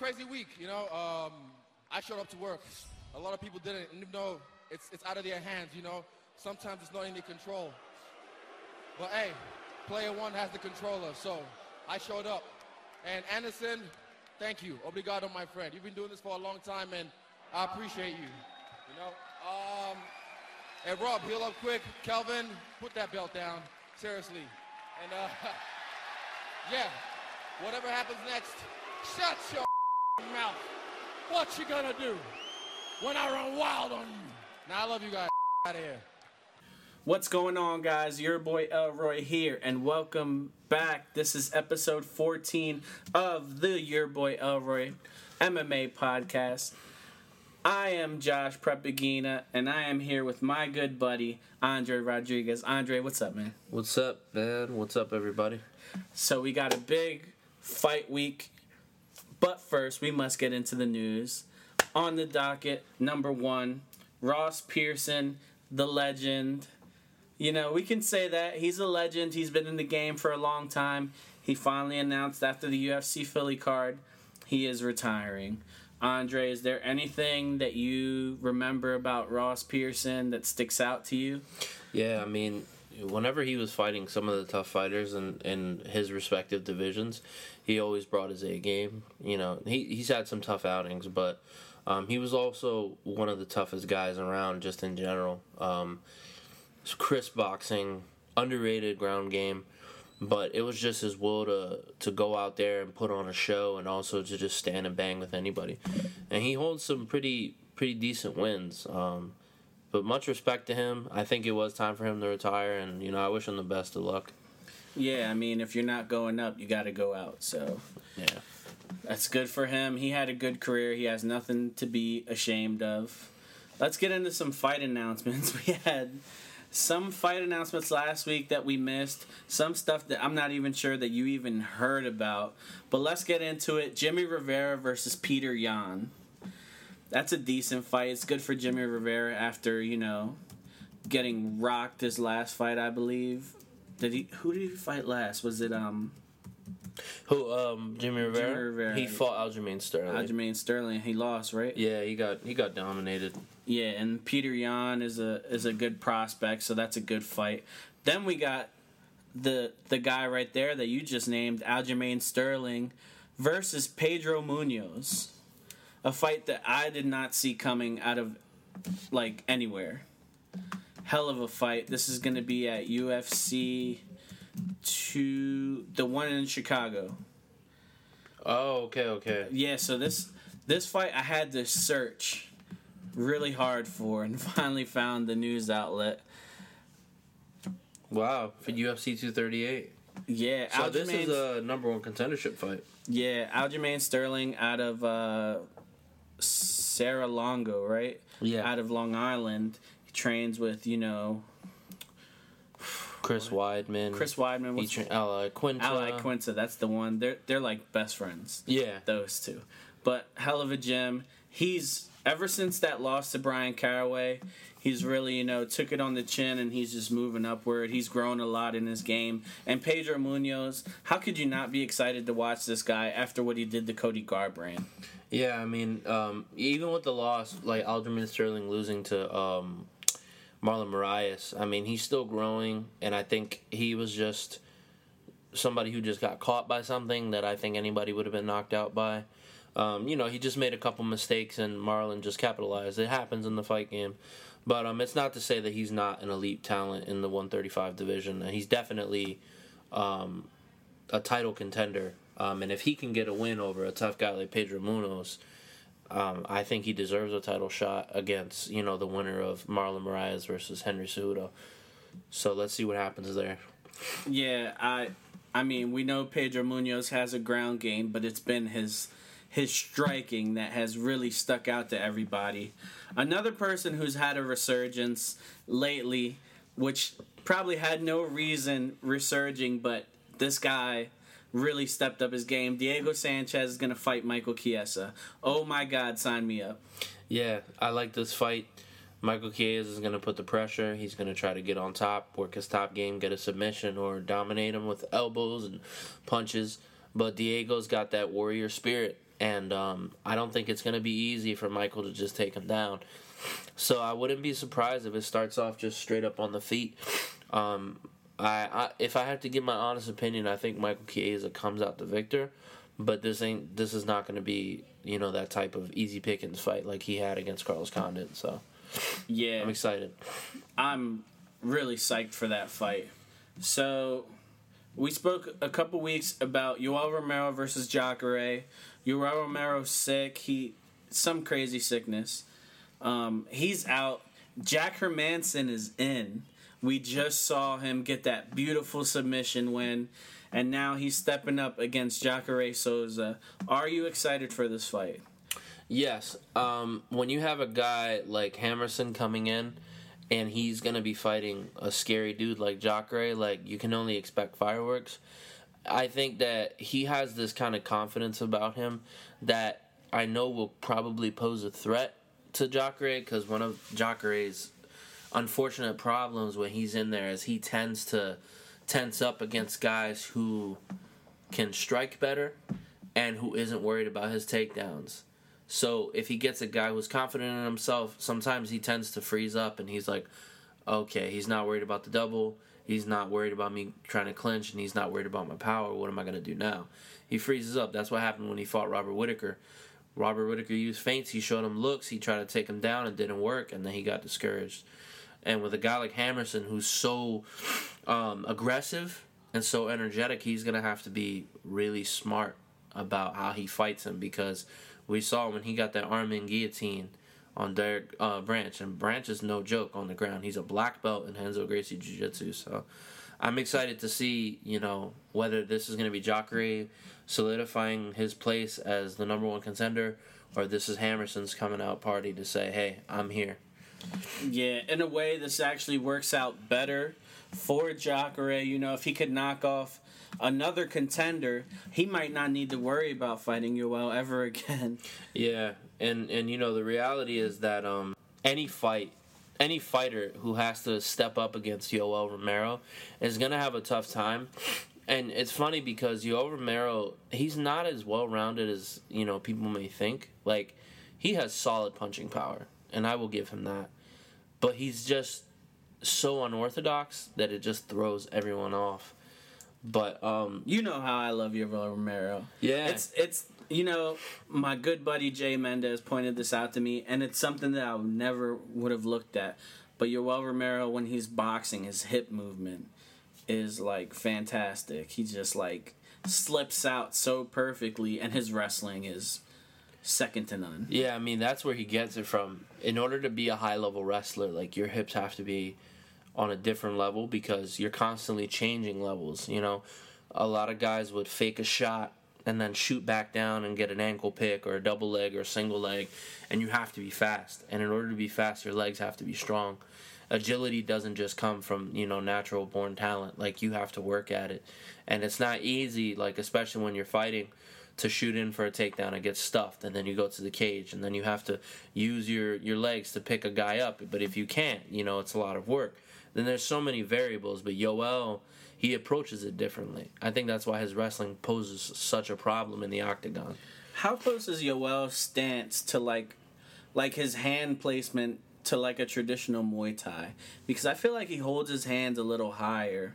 crazy week. You know, um, I showed up to work. A lot of people didn't, even though it's it's out of their hands. You know, sometimes it's not in their control. But hey, player one has the controller, so I showed up. And Anderson, thank you, obrigado, my friend. You've been doing this for a long time, and I appreciate you. You know. Um, and Rob, heal up quick. Kelvin, put that belt down. Seriously. And uh, yeah, whatever happens next, shut your mouth. What you gonna do when I run wild on you? Now I love you guys. Out of here. What's going on, guys? Your boy Elroy here, and welcome back. This is episode 14 of the Your Boy Elroy MMA podcast. I am Josh Prep Iguina, and I am here with my good buddy Andre Rodriguez. Andre, what's up, man? What's up, man? What's up, everybody? So we got a big fight week, but first we must get into the news. On the docket, number one, Ross Pearson, the legend. You know, we can say that he's a legend. He's been in the game for a long time. He finally announced after the UFC Philly card he is retiring. Andre, is there anything that you remember about Ross Pearson that sticks out to you? Yeah, I mean, whenever he was fighting some of the tough fighters in, in his respective divisions, he always brought his A game. You know, he, he's had some tough outings, but um, he was also one of the toughest guys around just in general. Um, crisp boxing, underrated ground game but it was just his will to to go out there and put on a show and also to just stand and bang with anybody and he holds some pretty pretty decent wins um, but much respect to him. I think it was time for him to retire and you know i wish him the best of luck. Yeah i mean if you're not going up you got to go out so. Yeah. That's good for him. He had a good career. He has nothing to be ashamed of. Let's get into some fight announcements. We had some fight announcements last week that we missed, some stuff that I'm not even sure that you even heard about. But let's get into it. Jimmy Rivera versus Peter Yan. That's a decent fight. It's good for Jimmy Rivera after, you know, getting rocked his last fight, I believe. Did he who did he fight last? Was it um who um Jimmy Rivera? Jimmy Rivera. He fought Aljamain Sterling. Aljamain Sterling. He lost, right? Yeah, he got he got dominated. Yeah, and Peter Yan is a is a good prospect, so that's a good fight. Then we got the the guy right there that you just named, Aljamain Sterling, versus Pedro Munhoz, a fight that I did not see coming out of like anywhere. Hell of a fight. This is going to be at UFC two, the one in Chicago. Oh, okay, okay. Yeah, so this this fight I had to search really hard for and finally found the news outlet. Wow, for UFC 238. Yeah, so this is a number one contendership fight. Yeah, Aljamain Sterling out of uh, Serra-Longo, right? Yeah, out of Long Island. He trains with you know Chris Weidman. Chris Weidman. What's tra- Al Iaquinta. Al Iaquinta. That's the one. They're they're like best friends. Yeah, those two. But hell of a gym. He's ever since that loss to Bryan Caraway, he's really you know took it on the chin and he's just moving upward. He's grown a lot in his game. And Pedro Munhoz, how could you not be excited to watch this guy after what he did to Cody Garbrandt? Yeah, I mean, um, even with the loss, like Aljamain Sterling losing to um, Marlon Moraes, I mean, he's still growing, and I think he was just somebody who just got caught by something that I think anybody would have been knocked out by. Um, you know, he just made a couple mistakes and Marlon just capitalized. It happens in the fight game. But um, it's not to say that he's not an elite talent in the 135 division. He's definitely um, a title contender. Um, and if he can get a win over a tough guy like Pedro Munhoz, um, I think he deserves a title shot against, you know, the winner of Marlon Moraes versus Henry Cejudo. So let's see what happens there. Yeah, I I mean, we know Pedro Munhoz has a ground game, but it's been his his striking that has really stuck out to everybody. Another person who's had a resurgence lately, which probably had no reason resurging, but this guy really stepped up his game. Diego Sanchez is going to fight Michael Chiesa. Oh my God, sign me up. Yeah, I like this fight. Michael Chiesa is going to put the pressure. He's going to try to get on top, work his top game, get a submission, or dominate him with elbows and punches. But Diego's got that warrior spirit and um, I don't think it's going to be easy for Michael to just take him down. So I wouldn't be surprised if it starts off just straight up on the feet. Um, I, I if I have to give my honest opinion, I think Michael Chiesa comes out the victor. But this ain't this is not going to be you know that type of easy pickings fight like he had against Carlos Condit. So Yeah, I'm excited. I'm really psyched for that fight. So, we spoke a couple weeks about Yoel Romero versus Jacare. Yoel Romero's sick. He some crazy sickness. Um, he's out. Jack Hermansson is in. We just saw him get that beautiful submission win, and now he's stepping up against Jacare Souza. Are you excited for this fight? Yes. Um, when you have a guy like Hammerson coming in and he's going to be fighting a scary dude like Jacare, like you can only expect fireworks. I think that he has this kind of confidence about him that I know will probably pose a threat to Jacare because one of Jacare's unfortunate problems when he's in there is he tends to tense up against guys who can strike better and who isn't worried about his takedowns. So if he gets a guy who's confident in himself, sometimes he tends to freeze up and he's like, okay, he's not worried about the double. He's not worried about me trying to clinch and he's not worried about my power. What am I going to do now? He freezes up. That's what happened when he fought Robert Whitaker. Robert Whitaker used feints. He showed him looks. He tried to take him down. It didn't work, and then he got discouraged. And with a guy like Hammerson, who's so um, aggressive and so energetic, he's gonna have to be really smart about how he fights him because we saw when he got that arm in guillotine on Derek uh, Branch, and Branch is no joke on the ground. He's a black belt in Renzo Gracie Jiu Jitsu, so I'm excited to see you know whether this is gonna be Jacare solidifying his place as the number one contender, or this is Hammerson's coming out party to say, hey, I'm here. Yeah, in a way, this actually works out better for Jacare. You know, if he could knock off another contender, he might not need to worry about fighting Yoel ever again. Yeah, and and you know the reality is that um any fight, any fighter who has to step up against Yoel Romero is gonna have a tough time. And it's funny because Yoel Romero, he's not as well rounded as you know people may think. Like he has solid punching power, and I will give him that. But he's just so unorthodox that it just throws everyone off. But um, You know how I love Yoel Romero. yeah, It's it's you know my good buddy Jay Mendez pointed this out to me, and it's something that I never would have looked at. But Yoel Romero, when he's boxing, his hip movement is like fantastic. He just like slips out so perfectly, and his wrestling is second to none. Yeah, I mean that's where he gets it from. In order to be a high level wrestler, like your hips have to be on a different level because you're constantly changing levels, you know. A lot of guys would fake a shot and then shoot back down and get an ankle pick or a double leg or a single leg and you have to be fast. And in order to be fast, your legs have to be strong. Agility doesn't just come from, you know, natural born talent. Like you have to work at it. And it's not easy like especially when you're fighting to shoot in for a takedown and get stuffed and then you go to the cage and then you have to use your your legs to pick a guy up. But if you can't you know it's a lot of work. Then there's so many variables but Yoel he approaches it differently. I think that's why his wrestling poses such a problem in the octagon. How close is Yoel's stance to like, like his hand placement to like a traditional Muay Thai? Because I feel like he holds his hands a little higher,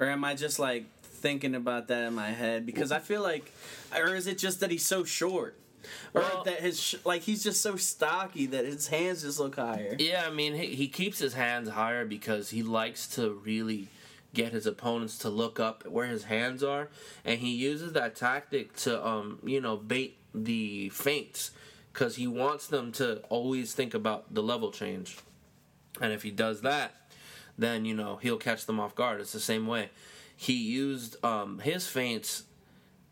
or am I just like thinking about that in my head? Because I feel like, or is it just that he's so short, or Well- that his sh- like he's just so stocky that his hands just look higher? yeah i mean he, he keeps his hands higher because he likes to really get his opponents to look up where his hands are and he uses that tactic to um you know bait the feints because he wants them to always think about the level change and if he does that then you know he'll catch them off guard it's the same way he used um his feints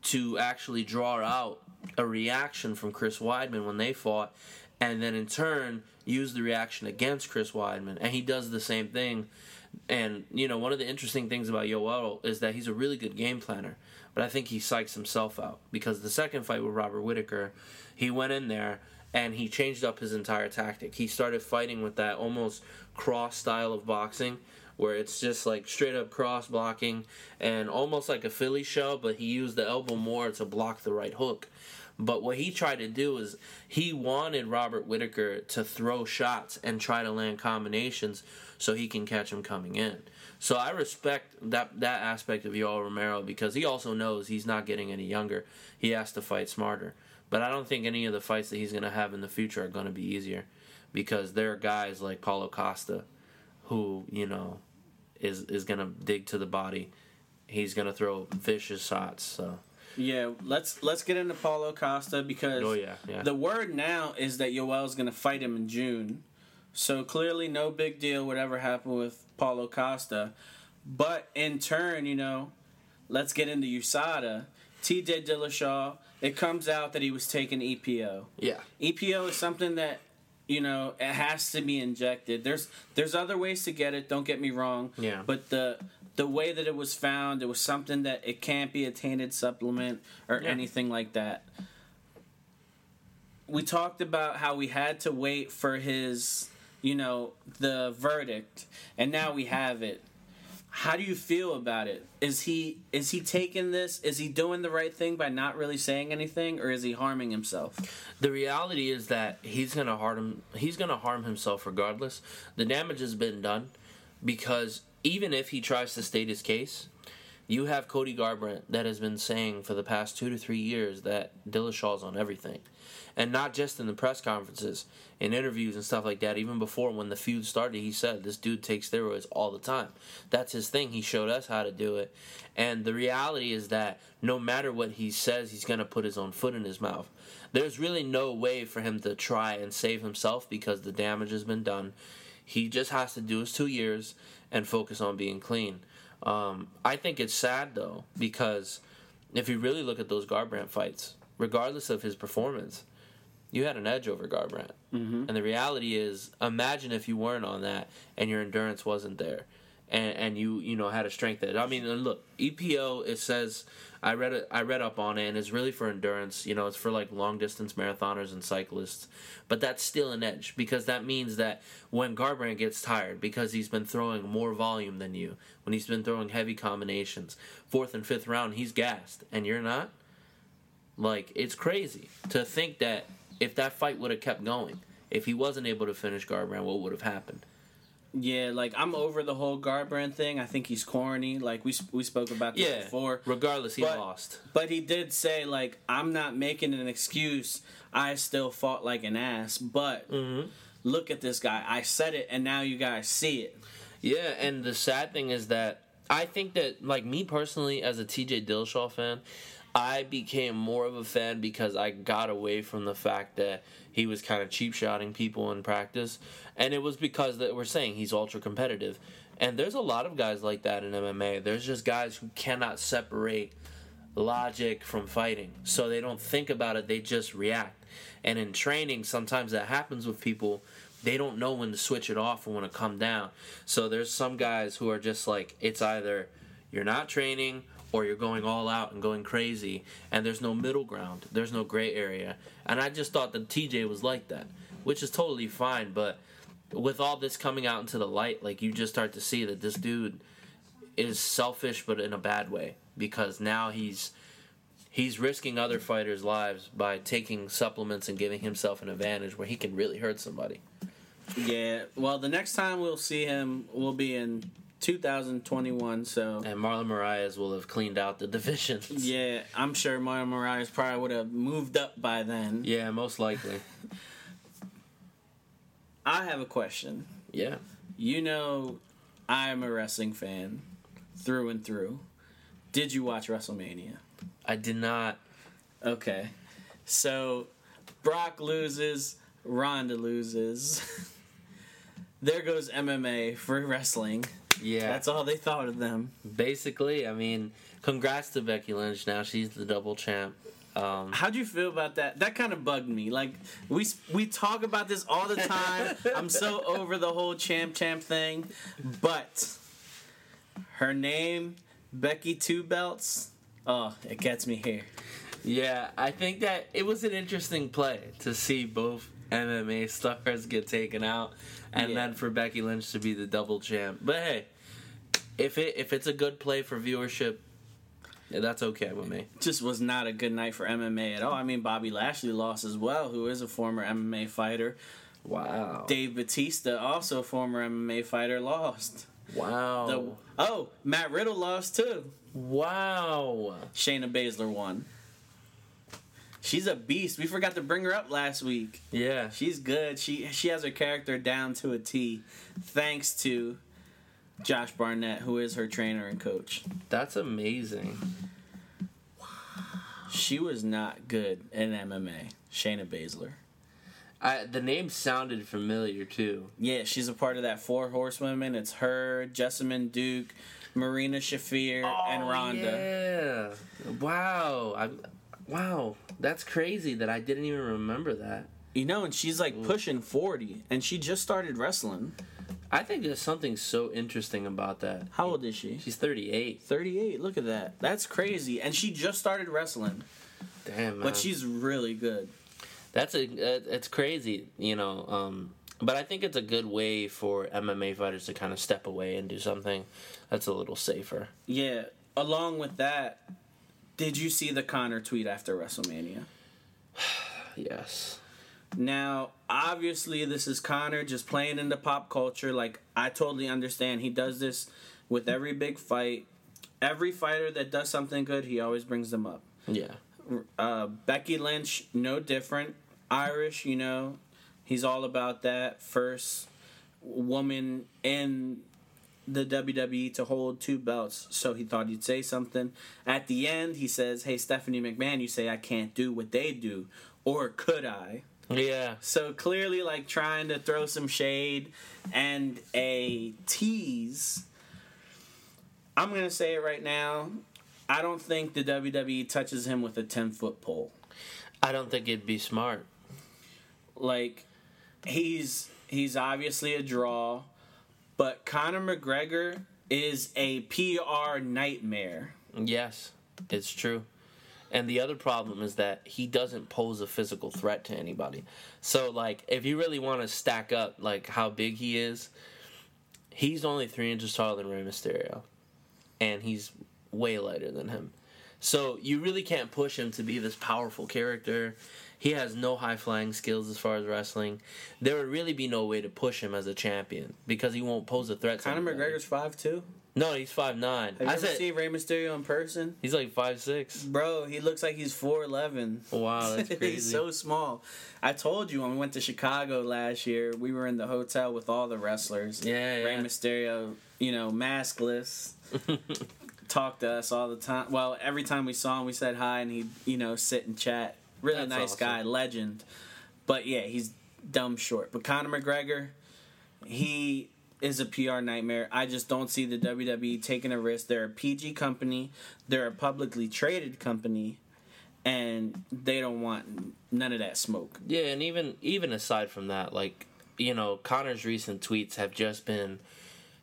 to actually draw out a reaction from Chris Weidman when they fought, and then in turn use the reaction against Chris Weidman. And he does the same thing. And you know, one of the interesting things about Yoel is that he's a really good game planner. But I think he psychs himself out because the second fight with Robert Whitaker, he went in there and he changed up his entire tactic. He started fighting with that almost cross style of boxing where it's just like straight up cross blocking and almost like a Philly shell, but he used the elbow more to block the right hook. But what he tried to do is he wanted Robert Whitaker to throw shots and try to land combinations so he can catch him coming in. So I respect that that aspect of Yoel Romero because he also knows he's not getting any younger. He has to fight smarter. But I don't think any of the fights that he's going to have in the future are going to be easier because there are guys like Paulo Costa who, you know, is is to dig to the body. He's to throw vicious shots. So Yeah, let's let's get into Paulo Costa because Oh, yeah, yeah. the word now is that Yoel's going to fight him in June. So clearly, no big deal whatever happened with Paulo Costa. But in turn, you know, let's get into USADA. TJ Dillashaw, it comes out that he was taking EPO. yeah. EPO is something that you know it has to be injected. There's there's other ways to get it. Don't get me wrong. Yeah. But the the way that it was found, it was something that it can't be a tainted supplement or Yeah. anything like that. We talked about how we had to wait for his, you know, the verdict, and now we have it. How do you feel about it? Is he is he taking this? Is he doing the right thing by not really saying anything, or is he harming himself? The reality is that he's gonna harm him. He's gonna harm himself regardless. The damage has been done because even if he tries to state his case, you have Cody Garbrandt that has been saying for the past two to three years that Dillashaw's on everything, and not just in the press conferences, in interviews and stuff like that. Even before when the feud started, he said this dude takes steroids all the time. That's his thing. He showed us how to do it, and the reality is that no matter what he says, he's gonna put his own foot in his mouth. There's really no way for him to try and save himself because the damage has been done. He just has to do his two years and focus on being clean. Um, I think it's sad though because if you really look at those Garbrandt fights, regardless of his performance, you had an edge over Garbrandt. Mm-hmm. And the reality is, imagine if you weren't on that and your endurance wasn't there, and and you you know had a strength that I mean, look, EPO it says I read it I read up on it and it's really for endurance. You know, it's for like long distance marathoners and cyclists, but that's still an edge because that means that when Garbrandt gets tired because he's been throwing more volume than you, when he's been throwing heavy combinations, fourth and fifth round he's gassed and you're not. Like it's crazy to think that if that fight would have kept going, if he wasn't able to finish Garbrandt, what would have happened? Yeah, like I'm over the whole Garbrandt thing. I think he's corny. Like we we spoke about this Yeah. before. Regardless, he But- lost. But he did say like I'm not making an excuse. I still fought like an ass. But Mm-hmm. look at this guy. I said it, and now you guys see it. Yeah, and the sad thing is that I think that, like me personally, as a TJ Dillashaw fan, I became more of a fan because I got away from the fact that he was kind of cheap shotting people in practice, and it was because that we're saying he's ultra competitive, and there's a lot of guys like that in MMA. There's just guys who cannot separate logic from fighting. So they don't think about it, they just react. And in training, sometimes that happens with people. They don't know when to switch it off or when to come down. So there's some guys who are just like, it's either you're not training or you're going all out and going crazy, and there's no middle ground. There's no gray area. And I just thought that TJ was like that, which is totally fine. But with all this coming out into the light, like you just start to see that this dude is selfish, but in a bad way because now he's he's risking other fighters' lives by taking supplements and giving himself an advantage where he can really hurt somebody. Yeah. Well, the next time we'll see him will be in 2021. So And Marlon Moraes will have cleaned out the divisions. yeah, I'm sure Mario Moraes probably would have moved up by then. Yeah, most likely. I have a question. Yeah. You know, I'm a wrestling fan through and through. Did you watch WrestleMania? I did not. Okay. So Brock loses, Ronda loses. there goes MMA for wrestling. Yeah. That's all they thought of them. Basically, I mean, congrats to Becky Lynch. Now she's the double champ. Um, How do you feel about that? That kind of bugged me. Like we we talk about this all the time. I'm so over the whole champ champ thing, but her name Becky Two Belts. Oh, it gets me here. Yeah, I think that it was an interesting play to see both MMA stars get taken out, and Yeah. then for Becky Lynch to be the double champ. But hey, if it if it's a good play for viewership, Yeah, that's okay with me. Just was not a good night for MMA at all. I mean, Bobby Lashley lost as well, who is a former MMA fighter. Wow. Dave Batista, also a former MMA fighter, lost. Wow. The, oh, Matt Riddle lost too. wow. Shayna Baszler won. She's a beast. We forgot to bring her up last week. Yeah. She's good. She she has her character down to a T, thanks to Josh Barnett, who is her trainer and coach. That's amazing. She was not good in MMA. Shayna Baszler. I, the name sounded familiar too. Yeah, she's a part of that four horsewomen. It's her, Jessamyn Duke, Marina Shafir, and oh, Ronda. Yeah. Wow. I, wow. That's crazy that I didn't even remember that. You know, and she's like pushing 40, and she just started wrestling. I think there's something so interesting about that. How old is she? She's 38. 38. Look at that. That's crazy. And she just started wrestling, Damn, man. but she's really good. That's a uh, it's crazy, you know. Um, but I think it's a good way for MMA fighters to kind of step away and do something that's a little safer. Yeah. Along with that, did you see the Conor tweet after WrestleMania? Yes. Now, obviously, this is Conor just playing into pop culture. Like, I totally understand. He does this with every big fight. Every fighter that does something good, he always brings them up. Yeah. Uh, Becky Lynch, no different. Irish, you know, he's all about that. First woman in the WWE to hold two belts, so he thought he'd say something. At the end, he says, Hey, Stephanie McMahon, you say I can't do what they do, or could I? Yeah. So clearly, like trying to throw some shade and a tease. I'm gonna say it right now. I don't think the WWE touches him with a ten foot pole. I don't think it'd be smart. Like he's he's obviously a draw, but Conor McGregor is a PR nightmare. Yes, it's true. And the other problem is that he doesn't pose a physical threat to anybody. So, like, if you really want to stack up, like, how big he is, he's only three inches taller than Rey Mysterio. And he's way lighter than him. So, you really can't push him to be this powerful character. He has no high flying skills as far as wrestling. There would really be no way to push him as a champion because he won't pose a threat to Conor. McGregor's five two. No, he's five nine. Have you I ever said seen Rey Mysterio in person? he's like five six. Bro, he looks like he's four eleven. Wow, that's crazy. He's so small. I told you when we went to Chicago last year, we were in the hotel with all the wrestlers. Yeah, yeah. Rey. Mysterio, you know, maskless, talked to us all the time. Well, every time we saw him, we said hi, and he'd you know sit and chat. Really That's nice awesome. guy, legend. But yeah, he's dumb short. But Conor McGregor, he is a PR nightmare. I just don't see the WWE taking a risk. They're a PG company. They're a publicly traded company, and they don't want none of that smoke. Yeah, and even even aside from that, like you know, Conor's recent tweets have just been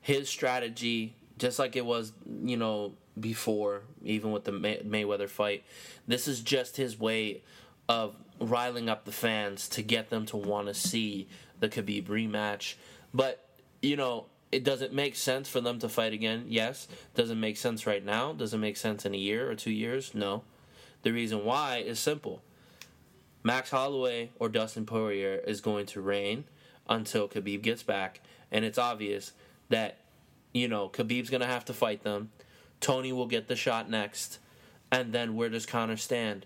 his strategy, just like it was, you know, before, even with the May- Mayweather fight. This is just his way of riling up the fans to get them to want to see the Khabib rematch. But you know, it doesn't make sense for them to fight again. Yes, doesn't make sense right now? Doesn't make sense in a year or two years? No. The reason why is simple. Max Holloway or Dustin Poirier is going to reign until Khabib gets back, and it's obvious that you know Khabib's going to have to fight them. Tony will get the shot next, and then where does Conor stand?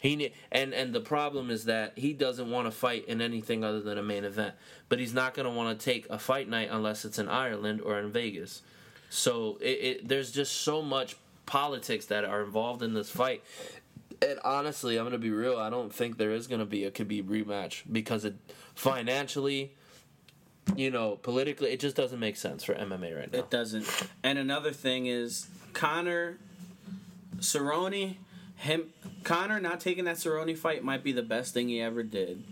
He ne- and and the problem is that he doesn't want to fight in anything other than a main event, but he's not going to want to take a fight night unless it's in Ireland or in Vegas. So it, it there's just so much politics that are involved in this fight. And honestly, I'm gonna be real. I don't think there is gonna be a Khabib rematch because it financially, you know, politically, it just doesn't make sense for MMA right now. It doesn't. And another thing is Conor Cerrone, him Conor not taking that Cerrone fight might be the best thing he ever did.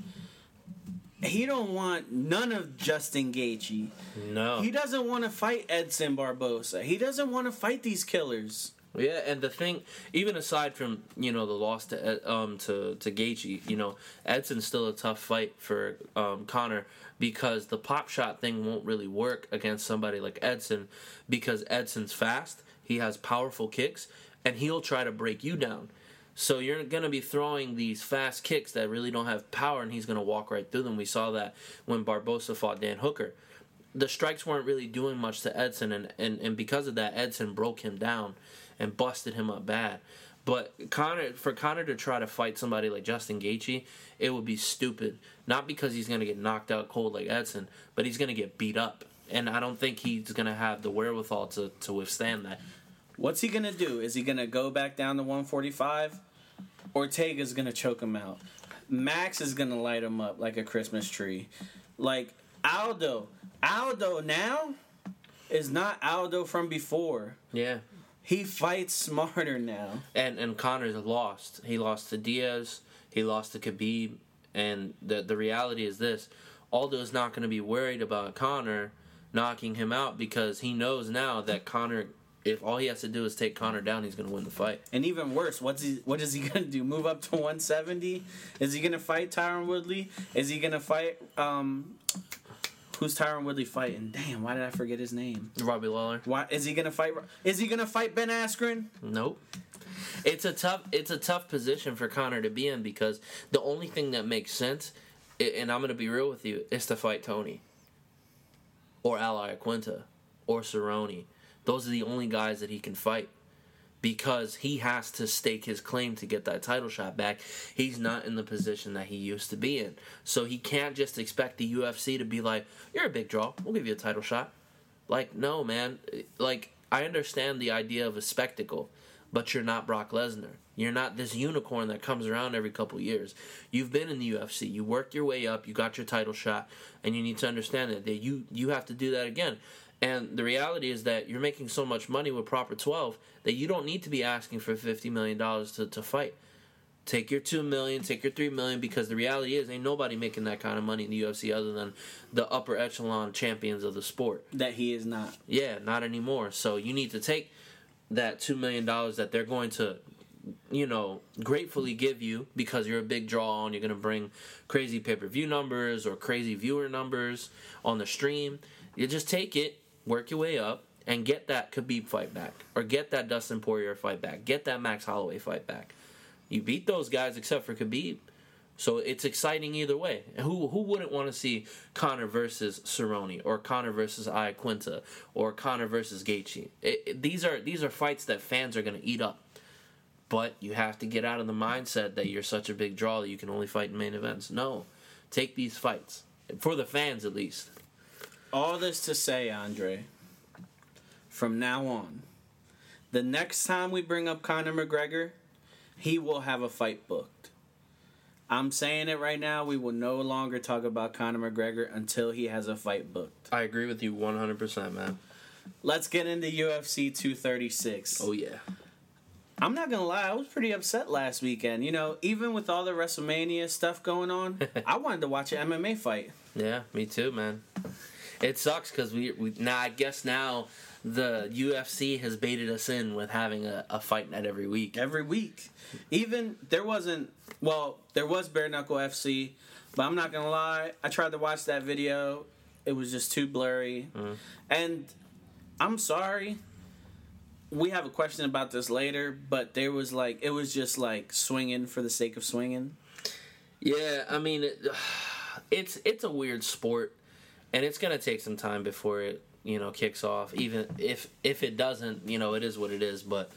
He don't want none of Justin Gaethje. No. He doesn't want to fight Edson Barbosa. He doesn't want to fight these killers. Yeah, and the thing, even aside from you know the loss to um to to Gaethje, you know Edson's still a tough fight for um, Conor because the pop shot thing won't really work against somebody like Edson because Edson's fast, he has powerful kicks, and he'll try to break you down. So you're going to be throwing these fast kicks that really don't have power, and he's going to walk right through them. We saw that when Barbosa fought Dan Hooker. The strikes weren't really doing much to Edson, and, and, and because of that, Edson broke him down and busted him up bad. But Conor, for Conor to try to fight somebody like Justin Gaethje, it would be stupid. Not because he's going to get knocked out cold like Edson, but he's going to get beat up, and I don't think he's going to have the wherewithal to, to withstand that. What's he gonna do? Is he gonna go back down to 145? Ortega's gonna choke him out. Max is gonna light him up like a Christmas tree. Like Aldo, Aldo now is not Aldo from before. Yeah. He fights smarter now. And and Conor's lost. He lost to Diaz. He lost to Khabib. And the the reality is this: Aldo's not going to be worried about Conor knocking him out because he knows now that Conor, if all he has to do is take Conor down, he's going to win the fight. And even worse, what's he? What is he gonna do? Move up to 170? Is he gonna fight Tyron Woodley? Is he gonna fight? Um, who's Tyron Woodley fighting? Damn, why did I forget his name? Robbie Lawler. Why is he gonna fight? Is he gonna fight Ben Askren? Nope. It's a tough it's a tough position for Conor to be in because the only thing that makes sense, and I'm going to be real with you, is to fight Tony, or Al Iaquinta, or Cerrone. Those are the only guys that he can fight because he has to stake his claim to get that title shot back. He's not in the position that he used to be in, so he can't just expect the UFC to be like, "You're a big draw. We'll give you a title shot." Like, no, man. Like, I understand the idea of a spectacle, but you're not Brock Lesnar. You're not this unicorn that comes around every couple years. You've been in the UFC. You worked your way up. You got your title shot, and you need to understand that, that you you have to do that again. And the reality is that you're making so much money with Proper 12 that you don't need to be asking for $50 million to, to fight. Take your two million, take your three million, because the reality is, ain't nobody making that kind of money in the UFC other than the upper echelon champions of the sport. That he is not. Yeah, not anymore. So you need to take that two million dollars that they're going to, you know, gratefully give you because you're a big draw and you're going to bring crazy pay per view numbers or crazy viewer numbers on the stream. You just take it, work your way up, and get that Khabib fight back, or get that Dustin Poirier fight back, get that Max Holloway fight back. You beat those guys except for Khabib. So it's exciting either way. Who who wouldn't want to see Conor versus Cerrone or Conor versus Iaquinta or Conor versus Gaethje? It, it- these are these are fights that fans are going to eat up. But you have to get out of the mindset that you're such a big draw that you can only fight in main events. No, take these fights for the fans at least. All this to say, Andre, from now on, the next time we bring up Conor McGregor, he will have a fight booked. I'm saying it right now. We will no longer talk about Conor McGregor until he has a fight booked. I agree with you 100%, man. Let's get into UFC 236. Oh yeah. I'm not gonna lie, I was pretty upset last weekend. You know, even with all the WrestleMania stuff going on, I wanted to watch an MMA fight. Yeah, me too, man. It sucks because we, we now I guess now the UFC has baited us in with having a, a fight night every week. every week. Even there wasn't well, there was bare knuckle FC, but I'm not gonna lie. I tried to watch that video. It was just too blurry, mm-hmm. and I'm sorry. We have a question about this later, but there was like it was just like swinging for the sake of swinging. Yeah, I mean, it, it's it's a weird sport, and it's gonna take some time before it you know kicks off. Even if if it doesn't, you know, it is what it is. But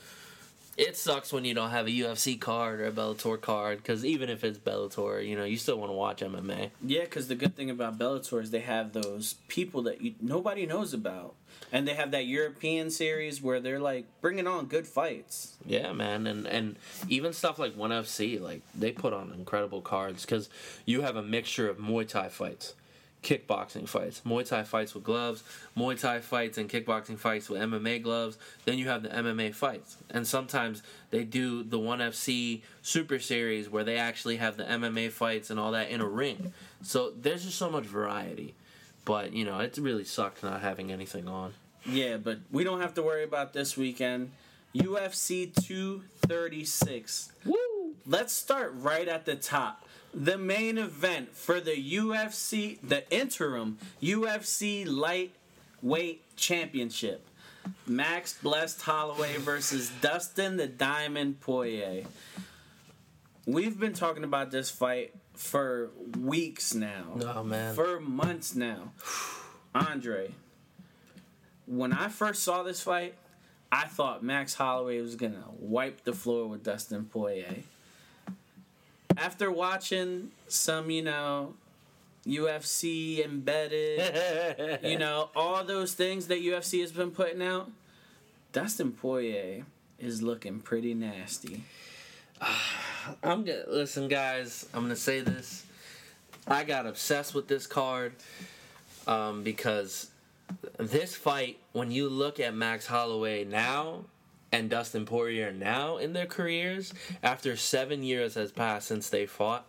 it sucks when you don't have a UFC card or a Bellator card because even if it's Bellator, you know, you still want to watch MMA. Yeah, because the good thing about Bellator is they have those people that you, nobody knows about, and they have that European series where they're like bringing on good fights. Yeah, man, and and even stuff like ONE FC, like they put on incredible cards because you have a mixture of Muay Thai fights, kickboxing fights, Muay Thai fights with gloves, Muay Thai fights and kickboxing fights with MMA gloves. Then you have the MMA fights, and sometimes they do the ONE FC Super Series where they actually have the MMA fights and all that in a ring. So there's just so much variety, but you know it really sucked not having anything on. Yeah, but we don't have to worry about this weekend. UFC 236. Woo! Let's start right at the top. The main event for the UFC, the interim UFC lightweight championship. Max Blessed Holloway versus Dustin the Diamond Poirier. We've been talking about this fight for weeks now. Oh man. For months now. Andre, when I first saw this fight, I thought Max Holloway was gonna wipe the floor with Dustin Poirier. After watching some, you know, UFC embedded, you know, all those things that UFC has been putting out, Dustin Poirier is looking pretty nasty. I'm gonna listen, guys. I'm gonna say this. I got obsessed with this card um, because this fight, when you look at Max Holloway now and Dustin Poirier now in their careers, after seven years has passed since they fought,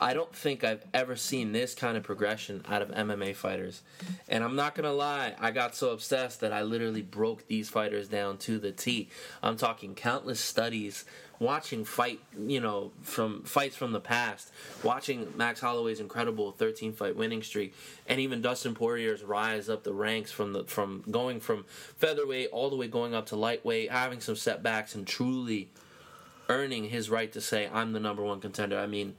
I don't think I've ever seen this kind of progression out of MMA fighters. And I'm not gonna lie, I got so obsessed that I literally broke these fighters down to the T. I'm talking countless studies, watching fight, you know, from fights from the past, watching Max Holloway's incredible 13 fight winning streak, and even Dustin Poirier's rise up the ranks from the from going from featherweight all the way going up to lightweight, having some setbacks and truly earning his right to say I'm the number one contender. I mean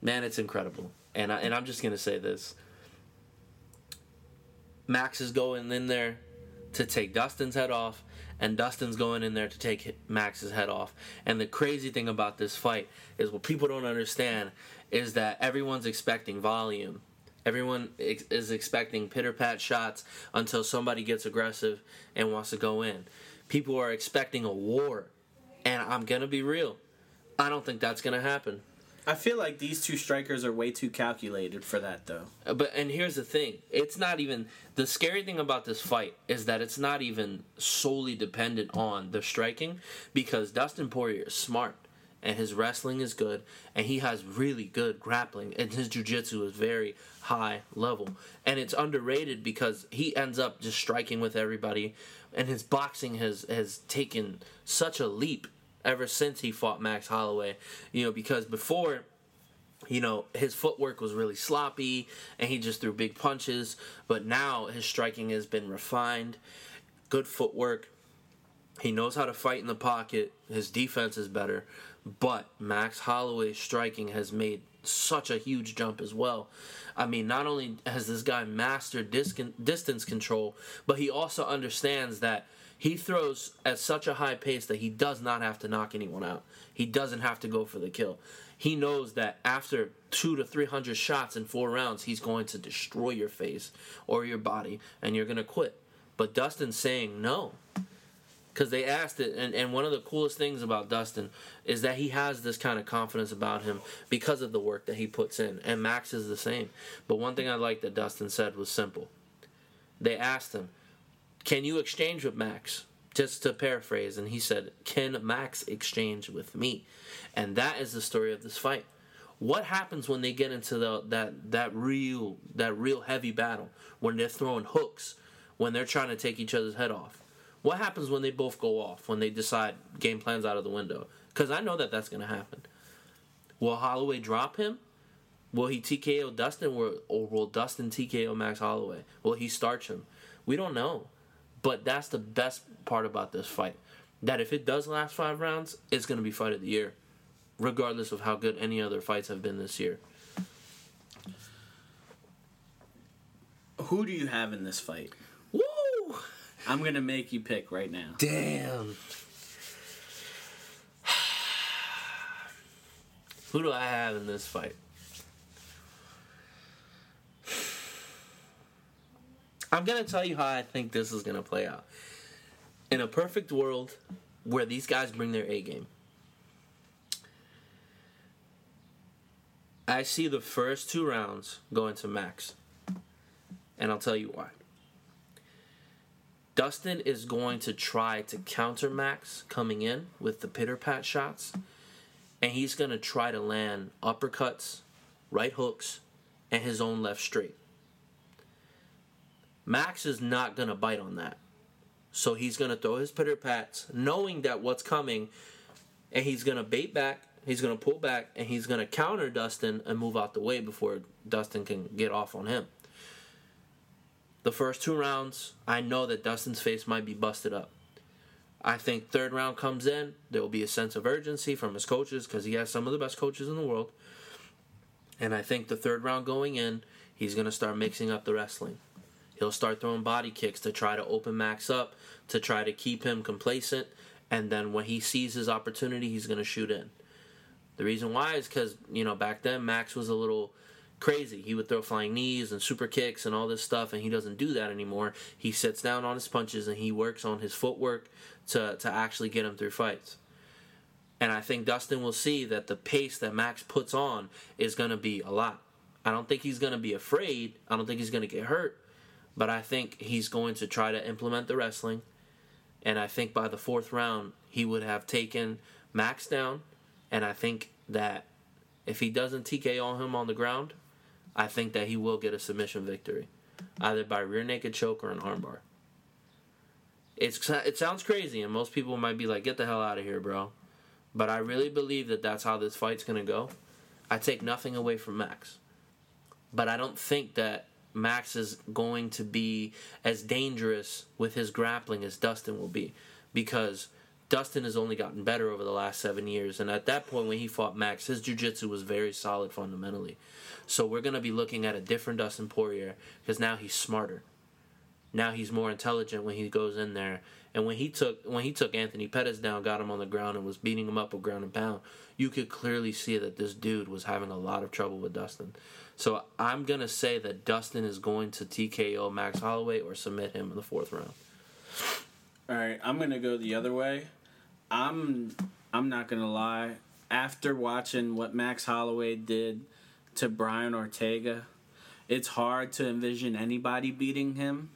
man, it's incredible. And I, and I'm just gonna say this: Max is going in there to take Dustin's head off, and Dustin's going in there to take Max's head off. And the crazy thing about this fight is what people don't understand is that everyone's expecting volume. Everyone is expecting pitter pat shots until somebody gets aggressive and wants to go in. People are expecting a war. And I'm going to be real. I don't think that's going to happen. I feel like these two strikers are way too calculated for that, though. Uh, But and here's the thing: it's not even the scary thing about this fight is that it's not even solely dependent on the striking because Dustin Poirier is smart and his wrestling is good and he has really good grappling and his jiu-jitsu is very high level and it's underrated because he ends up just striking with everybody and his boxing has has taken such a leap ever since he fought Max Holloway you know because before you know, his footwork was really sloppy and he just threw big punches. But now his striking has been refined, good footwork. He knows how to fight in the pocket. His defense is better. But Max Holloway's striking has made such a huge jump as well. I mean, not only has this guy mastered distance control, but he also understands that he throws at such a high pace that he does not have to knock anyone out. He doesn't have to go for the kill. He knows that after two to three hundred shots in four rounds, he's going to destroy your face or your body, and you're gonna quit. But Dustin's saying no, because they asked it, and, and one of the coolest things about Dustin is that he has this kind of confidence about him because of the work that he puts in, and Max is the same. But one thing I like that Dustin said was simple. They asked him, "Can you exchange with Max?" Just to paraphrase, and he said, "Can Max exchange with me?" And that is the story of this fight. What happens when they get into the that that real that real heavy battle when they're throwing hooks, when they're trying to take each other's head off? What happens when they both go off when they decide game plans out of the window? Because I know that that's going to happen. Will Holloway drop him? Will he TKO Dustin or, or will Dustin TKO Max Holloway? Will he starch him? We don't know. But that's the best part about this fight. That if it does last five rounds, it's going to be fight of the year, regardless of how good any other fights have been this year. Who do you have in this fight? Woo! I'm gonna make you pick right now. Damn. Who do I have in this fight? I'm gonna tell you how I think this is gonna play out. In a perfect world where these guys bring their A game, I see the first two rounds going to Max. And I'll tell you why. Dustin is going to try to counter Max coming in with the pitter pat shots, and he's going to try to land uppercuts, right hooks, and his own left straight. Max is not going to bite on that. So he's going to throw his pitter pats, knowing that what's coming, and he's going to bait back, he's going to pull back, and he's going to counter Dustin and move out the way before Dustin can get off on him. The first two rounds, I know that Dustin's face might be busted up. I think third round comes in, there will be a sense of urgency from his coaches because he has some of the best coaches in the world. And I think the third round going in, he's going to start mixing up the wrestling. He'll start throwing body kicks to try to open Max up, to try to keep him complacent, and then when he sees his opportunity, he's going to shoot in. The reason why is because, you know, back then Max was a little crazy. He would throw flying knees and super kicks and all this stuff, and he doesn't do that anymore. He sits down on his punches and he works on his footwork to, to actually get him through fights. And I think Dustin will see that the pace that Max puts on is going to be a lot. I don't think he's going to be afraid. I don't think he's going to get hurt. But I think he's going to try to implement the wrestling. And I think by the fourth round, he would have taken Max down. And I think that if he doesn't TKO him on the ground, I think that he will get a submission victory, either by rear naked choke or an armbar. It's it sounds crazy, and most people might be like, "Get the hell out of here, bro." But I really believe that that's how this fight's gonna go. I take nothing away from Max, but I don't think that Max is going to be as dangerous with his grappling as Dustin will be, because Dustin has only gotten better over the last seven years, and at that point when he fought Max, his jiu-jitsu was very solid fundamentally. So we're gonna be looking at a different Dustin Poirier because now he's smarter. Now he's more intelligent when he goes in there. And when he took when he took Anthony Pettis down, got him on the ground, and was beating him up with ground and pound, you could clearly see that this dude was having a lot of trouble with Dustin. So I'm gonna say that Dustin is going to TKO Max Holloway or submit him in the fourth round. All right, I'm gonna go the other way. I'm I'm not gonna lie. After watching what Max Holloway did to Brian Ortega, it's hard to envision anybody beating him.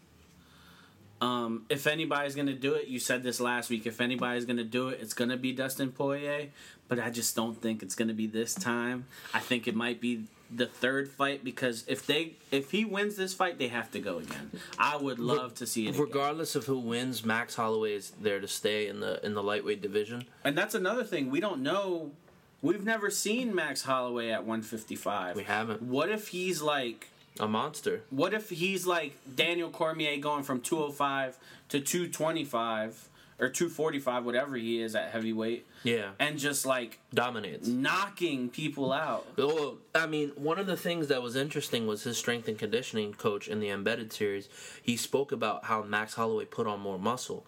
Um, if anybody's gonna do it, you said this last week. If anybody's gonna do it, it's gonna be Dustin Poirier. But I just don't think it's gonna be this time. I think it might be the third fight because if they if he wins this fight, they have to go again. I would love to see it. again. Regardless of who wins, Max Holloway is there to stay in the in the lightweight division. And that's another thing. We don't know. We've never seen Max Holloway at 155. We haven't. What if he's like A monster. what if he's like Daniel Cormier going from 205 to 225 or 245 whatever he is at heavyweight Yeah. and just like Dominates. knocking people out. Well, I mean, one of the things that was interesting was his strength and conditioning coach in the embedded series. He spoke about how Max Holloway put on more muscle.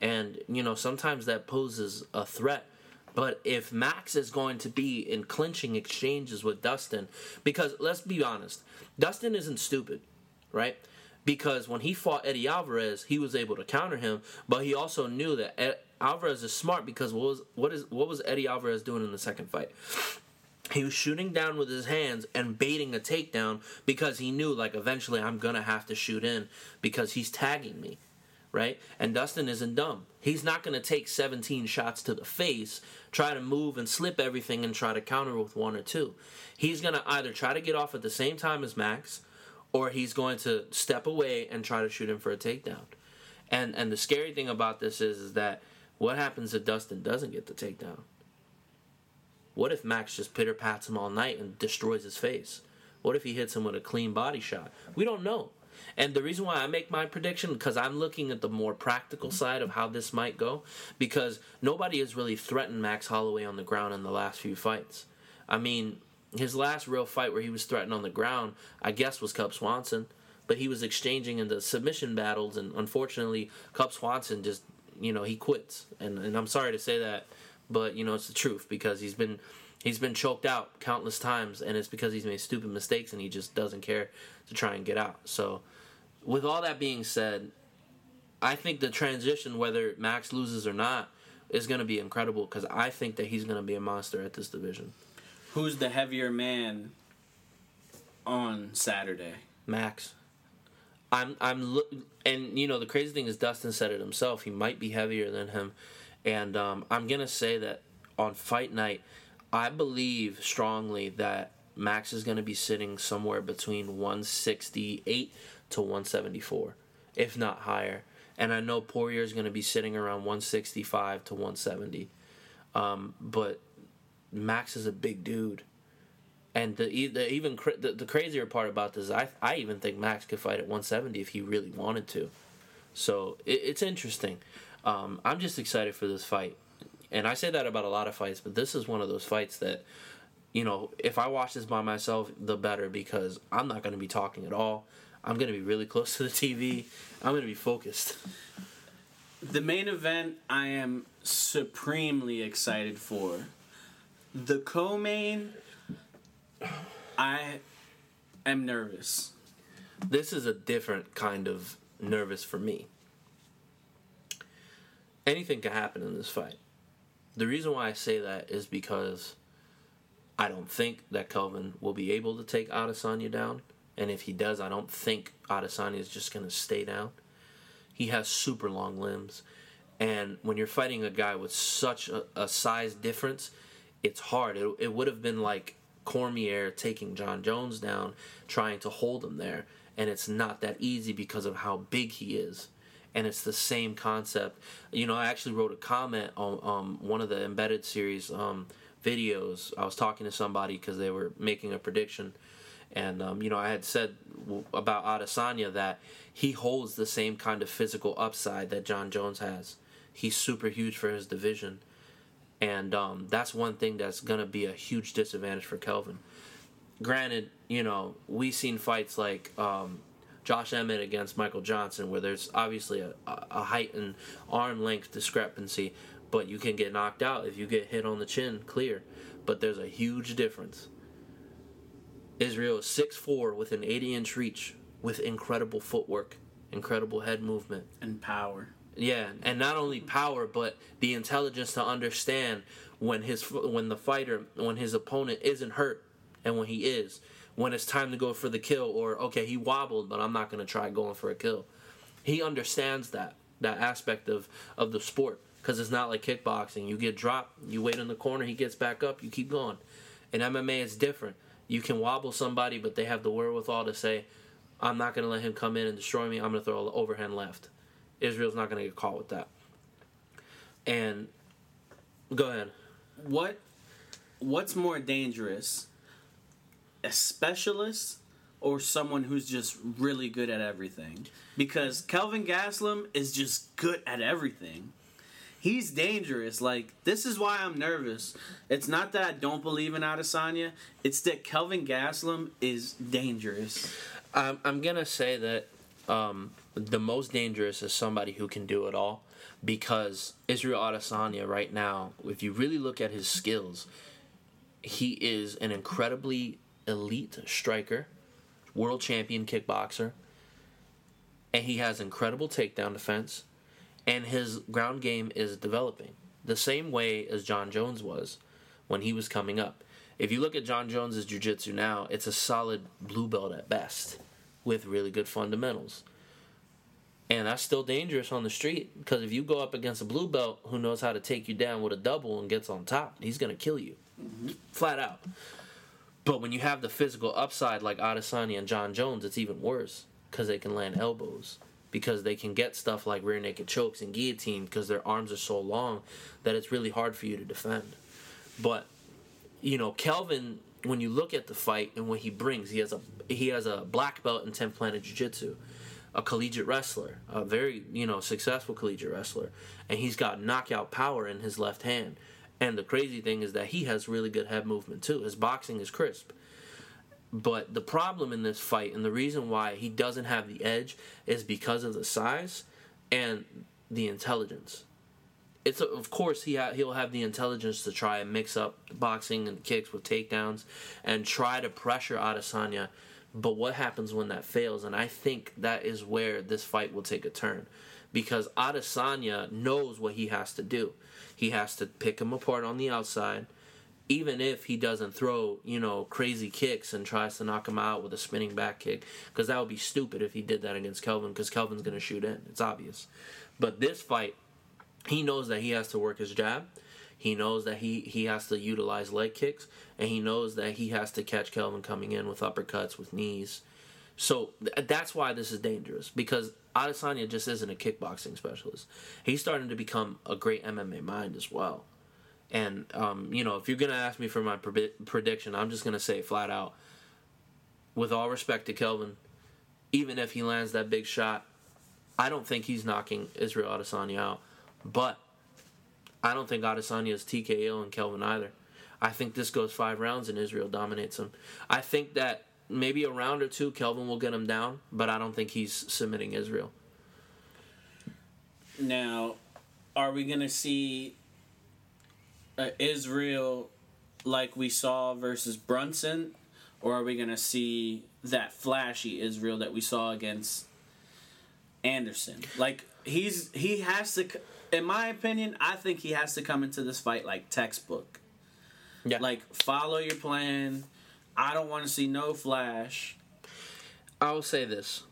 And, you know, sometimes that poses a threat. But if Max is going to be in clinching exchanges with Dustin, because let's be honest, Dustin isn't stupid, right? Because when he fought Eddie Alvarez, he was able to counter him, but he also knew that Ed- Alvarez is smart because what was what is what was Eddie Alvarez doing in the second fight? he was shooting down with his hands and baiting a takedown because he knew like eventually I'm gonna have to shoot in because he's tagging me, right? And Dustin isn't dumb. He's not gonna take 17 shots to the face, try to move and slip everything and try to counter with one or two. He's gonna either try to get off at the same time as Max, or he's going to step away and try to shoot him for a takedown. And and the scary thing about this is is that what happens if Dustin doesn't get the takedown? What if Max just pitter pats him all night and destroys his face? What if he hits him with a clean body shot? We don't know. And the reason why I make my prediction because I'm looking at the more practical side of how this might go because nobody has really threatened Max Holloway on the ground in the last few fights. I mean, his last real fight where he was threatened on the ground, I guess, was Cub Swanson, but he was exchanging in the submission battles, and unfortunately, Cub Swanson just, you know, he quits. And and I'm sorry to say that, but you know, it's the truth because he's been he's been choked out countless times, and it's because he's made stupid mistakes and he just doesn't care to try and get out. So, with all that being said, I think the transition, whether Max loses or not, is going to be incredible because I think that he's going to be a monster at this division. Who's the heavier man on Saturday? Max. I'm I'm and you know the crazy thing is Dustin said it himself. He might be heavier than him, and um, I'm gonna say that on fight night, I believe strongly that Max is gonna be sitting somewhere between 168 to 174, if not higher. And I know Poirier is gonna be sitting around 165 to 170, um, but Max is a big dude And the, the even the, the crazier part about this, I I even think Max could fight at 170 if he really wanted to. So it, it's interesting. Um, I'm just excited for this fight, and I say that about a lot of fights, but this is one of those fights that, you know, if I watch this by myself, the better because I'm not going to be talking at all. I'm going to be really close to the TV. I'm going to be focused. The main event I am supremely excited for. The co-main I am nervous. This is a different kind of nervous for me. Anything can happen in this fight. The reason why I say that is because I don't think that Kelvin will be able to take Adesanya down. And if he does, I don't think Adesanya is just going to stay down. He has super long limbs. And when you're fighting a guy with such a, a size difference, it's hard. It, it would have been like Cormier taking Jon Jones down, trying to hold him there. And it's not that easy because of how big he is. And it's the same concept. You know, I actually wrote a comment on um, one of the embedded series um, videos. I was talking to somebody because they were making a prediction. And, um, you know, I had said about Adesanya that he holds the same kind of physical upside that Jon Jones has. He's super huge for his division. And um, that's one thing that's going to be a huge disadvantage for Kelvin. Granted, you know, we've seen fights like um, Josh Emmett against Michael Johnson where there's obviously a, a height and arm length discrepancy, but you can get knocked out if you get hit on the chin, clear. But there's a huge difference. Israel is 6'4 with an 80 inch reach with incredible footwork, incredible head movement. And power. Yeah, and not only power, but the intelligence to understand when his when the fighter when his opponent isn't hurt and when he is, when it's time to go for the kill, or okay, he wobbled, but I'm not going to try going for a kill. He understands that that aspect of of the sport because it's not like kickboxing. You get dropped, you wait in the corner, he gets back up, you keep going. In MMA, it's different. You can wobble somebody, but they have the wherewithal to say, "I'm not going to let him come in and destroy me. I'm going to throw an overhand left." Israel's not going to get caught with that. And go ahead. What what's more dangerous? A specialist or someone who's just really good at everything? Because Kelvin Gastelum is just good at everything. He's dangerous. Like this is why I'm nervous. It's not that I don't believe in Adesanya. It's that Kelvin Gastelum is dangerous. I'm, I'm to say that um, the most dangerous is somebody who can do it all because Israel Adesanya right now, if you really look at his skills, he is an incredibly elite striker, world champion kickboxer, and he has incredible takedown defense, and his ground game is developing the same way as Jon Jones was when he was coming up. If you look at Jon Jones's jiu-jitsu now, it's a solid blue belt at best with really good fundamentals. And that's still dangerous on the street because if you go up against a blue belt who knows how to take you down with a double and gets on top, he's going to kill you. Mm-hmm. Flat out. But when you have the physical upside like Adesanya and Jon Jones, it's even worse because they can land elbows. Because they can get stuff like rear naked chokes and guillotine because their arms are so long that it's really hard for you to defend. But, you know, Kelvin, when you look at the fight and what he brings, he has a he has a black belt in 10th Planet Jiu Jitsu a collegiate wrestler, a very you know successful collegiate wrestler, and he's got knockout power in his left hand. And the crazy thing is that he has really good head movement too. His boxing is crisp. But the problem in this fight, and the reason why he doesn't have the edge, is because of the size and the intelligence. It's of course he ha- he'll have the intelligence to try and mix up boxing and kicks with takedowns, and try to pressure Adesanya but what happens when that fails? And I think that is where this fight will take a turn. Because Adesanya knows what he has to do. He has to pick him apart on the outside. Even if he doesn't throw, you know, crazy kicks and tries to knock him out with a spinning back kick. Because that would be stupid if he did that against Kelvin, because Kelvin's going to shoot in. It's obvious. But this fight, he knows that he has to work his jab. He knows that he, he has to utilize leg kicks, and he knows that he has to catch Kelvin coming in with uppercuts, with knees. So th- that's why this is dangerous because Adesanya just isn't a kickboxing specialist. He's starting to become a great MMA mind as well. And um, you know, if you're gonna ask me for my pre- prediction, I'm just gonna say flat out, with all respect to Kelvin, even if he lands that big shot, I don't think he's knocking Israel Adesanya out. But I don't think Adesanya is TKO and Kelvin either. I think this goes five rounds and Israel dominates him. I think that maybe a round or two, Kelvin will get him down, but I don't think he's submitting Israel. Now, are we going to see uh, Israel like we saw versus Brunson, or are we going to see that flashy Israel that we saw against Anderson? Like he's he has to, in my opinion, I think he has to come into this fight like textbook. Yeah. Like follow your plan. I don't want to see no flash. I will say this: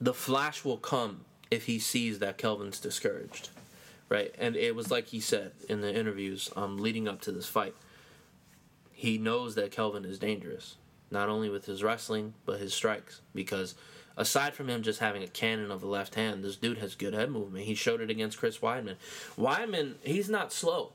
the flash will come if he sees that Kelvin's discouraged, right? And it was like he said in the interviews um, leading up to this fight. He knows that Kelvin is dangerous, not only with his wrestling but his strikes. Because aside from him just having a cannon of the left hand, this dude has good head movement. He showed it against Chris Weidman. Weidman, he's not slow,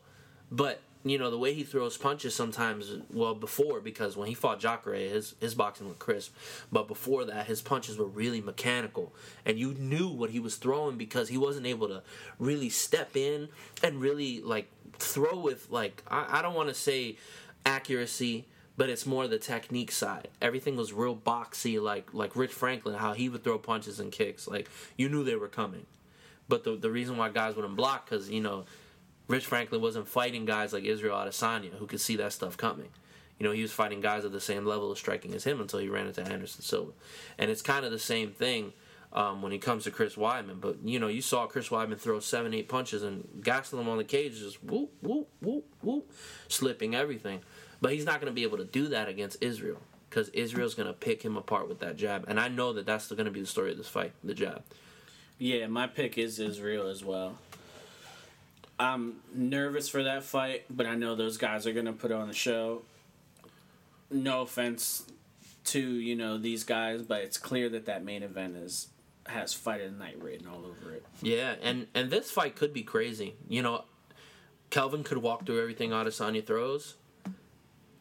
but you know the way he throws punches sometimes well before because when he fought Jacare his his boxing looked crisp but before that his punches were really mechanical and you knew what he was throwing because he wasn't able to really step in and really like throw with like I, I don't want to say accuracy but it's more the technique side. Everything was real boxy, like like Rich Franklin, how he would throw punches and kicks. Like you knew they were coming, but the the reason why guys wouldn't block because you know Rich Franklin wasn't fighting guys like Israel Adesanya who could see that stuff coming. You know, he was fighting guys at the same level of striking as him until he ran into Anderson Silva. And it's kind of the same thing um, when he comes to Chris Weidman. But, you know, you saw Chris Weidman throw seven, eight punches and gassing them on the cage, just whoop, whoop, whoop, whoop, slipping everything. But he's not going to be able to do that against Israel because Israel's going to pick him apart with that jab. And I know that that's going to be the story of this fight, the jab. Yeah, my pick is Israel as well. I'm nervous for that fight, but I know those guys are gonna put on the show. No offense to you know these guys, but it's clear that that main event is has fight of the night written all over it. Yeah, and and this fight could be crazy. You know, Kelvin could walk through everything Adesanya throws.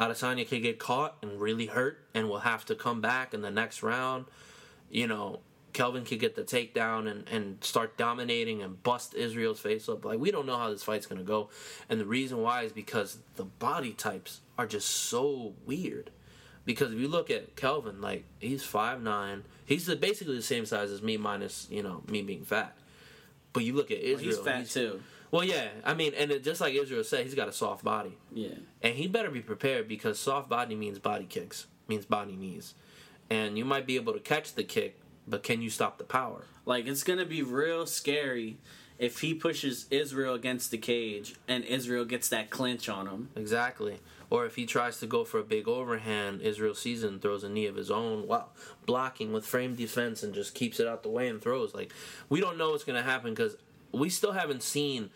Adesanya could get caught and really hurt, and will have to come back in the next round. You know, Kelvin could get the takedown and, and start dominating and bust Israel's face up. Like, we don't know how this fight's going to go. And the reason why is because the body types are just so weird. Because if you look at Kelvin, like, he's five nine. He's basically the same size as me, minus, you know, me being fat. But you look at Israel. He's fat too. Well, yeah. I mean, and it, just like Israel said, he's got a soft body. Yeah. And he better be prepared because soft body means body kicks, means body knees. And you might be able to catch the kick, but can you stop the power? Like it's gonna be real scary if he pushes Israel against the cage and Israel gets that clinch on him. Exactly. Or if he tries to go for a big overhand, Israel sees it and throws a knee of his own while blocking with frame defense and just keeps it out the way and throws. Like we don't know what's gonna happen because we still haven't seen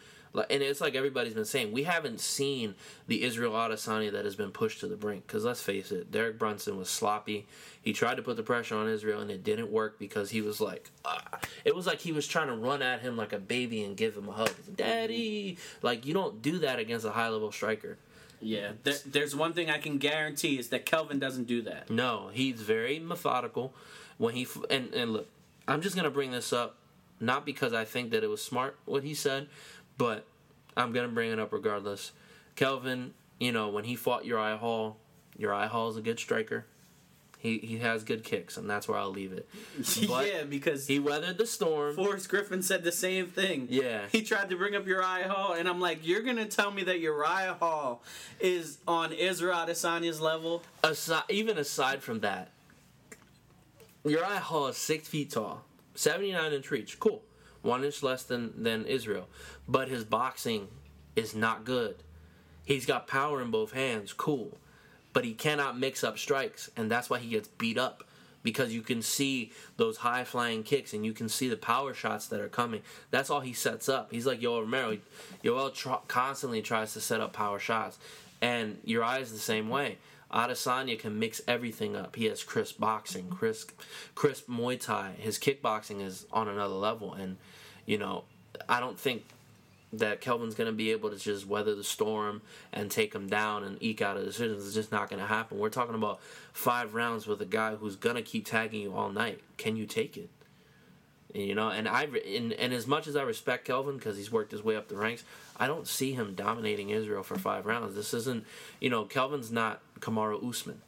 and it's like everybody's been saying, we haven't seen the Israel Adesanya that has been pushed to the brink. Because let's face it, Derek Brunson was sloppy. He tried to put the pressure on Israel, and it didn't work because he was like, ah. it was like he was trying to run at him like a baby and give him a hug, Daddy. Like you don't do that against a high level striker. Yeah, there, there's one thing I can guarantee is that Kelvin doesn't do that. No, he's very methodical. When he and and look, I'm just gonna bring this up, not because I think that it was smart what he said, but I'm gonna bring it up regardless. Kelvin, you know, when he fought Uriah Hall, Uriah Hall is a good striker. He he has good kicks, and that's where I'll leave it. But yeah, because he weathered the storm. Forrest Griffin said the same thing. Yeah, he tried to bring up Uriah Hall, and I'm like, you're gonna tell me that Uriah Hall is on Israel Adesanya's level? Aside, even aside from that, Uriah Hall is six feet tall, 79 inch reach. Cool one inch less than than Israel, but his boxing is not good. He's got power in both hands, cool, but he cannot mix up strikes, and that's why he gets beat up because you can see those high flying kicks and you can see the power shots that are coming. That's all he sets up. He's like Yoel Romero. Yoel tr- constantly tries to set up power shots, and Uriah is the same way. Adesanya can mix everything up. He has crisp boxing, crisp, crisp Muay Thai. His kickboxing is on another level, and you know, I don't think that Kelvin's going to be able to just weather the storm and take him down and eke out a decision. It's just not going to happen. We're talking about five rounds with a guy who's going to keep tagging you all night. Can you take it? You know, and I and, and as much as I respect Kelvin because he's worked his way up the ranks, I don't see him dominating Israel for five rounds. This isn't, you know, Kelvin's not Kamaru Usman.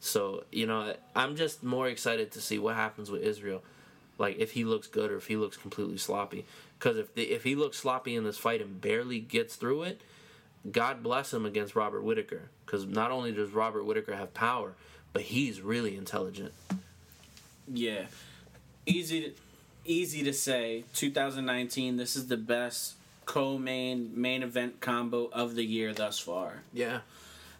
So you know, I'm just more excited to see what happens with Israel, like if he looks good or if he looks completely sloppy. Because if the, if he looks sloppy in this fight and barely gets through it, God bless him against Robert Whitaker. Because not only does Robert Whitaker have power, but he's really intelligent. Yeah, easy, to, easy to say. 2019. This is the best co-main main event combo of the year thus far. Yeah.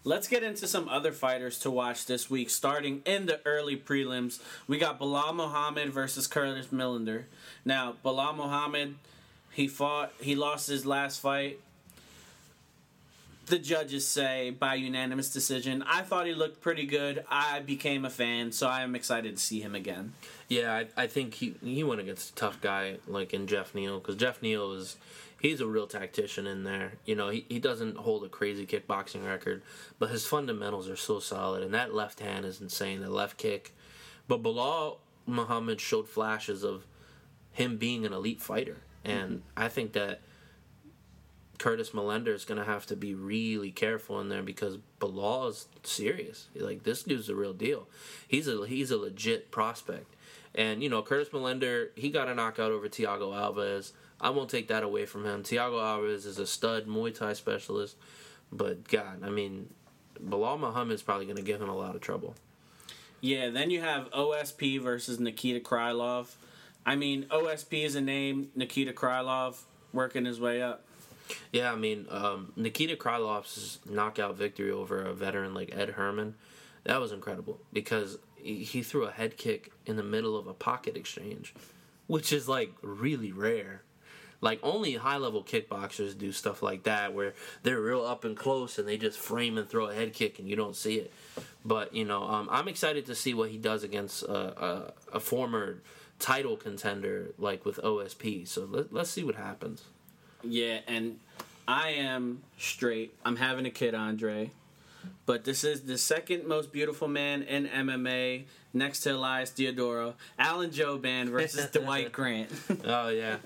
Let's get into some other fighters to watch this week. Starting in the early prelims, we got Belal Muhammad versus Curtis Millender. Now, Belal Muhammad, he fought, he lost his last fight. The judges say by unanimous decision. I thought he looked pretty good. I became a fan, so I am excited to see him again. Yeah, I, I think he he went against a tough guy like in Geoff Neal because Geoff Neal is he's a real tactician in there. You know, he, he doesn't hold a crazy kickboxing record, but his fundamentals are so solid, and that left hand is insane. The left kick, but Belal Muhammad showed flashes of him being an elite fighter, and mm-hmm. I think that Curtis Millender is going to have to be really careful in there because Belal is serious. Like this dude's the real deal. He's a he's a legit prospect. And you know, Curtis Millender, he got a knockout over Thiago Alves. I won't take that away from him. Thiago Alves is a stud Muay Thai specialist, but God, I mean, Belal Muhammad is probably going to give him a lot of trouble. Yeah, then you have OSP versus Nikita Krylov. I mean, OSP is a name. Nikita Krylov working his way up. Yeah, I mean, um, Nikita Krylov's knockout victory over a veteran like Ed Herman, that was incredible because he threw a head kick in the middle of a pocket exchange, which is like really rare. Like only high level kickboxers do stuff like that where they're real up and close and they just frame and throw a head kick and you don't see it. But you know, um, I'm excited to see what he does against a, a former title contender like with OSP. So let, let's see what happens. Yeah, and I am straight. I'm having a kid, Andre. But this is the second most beautiful man in MMA, next to Elias Theodorou. Alan Jouban versus Dwight Grant. oh yeah,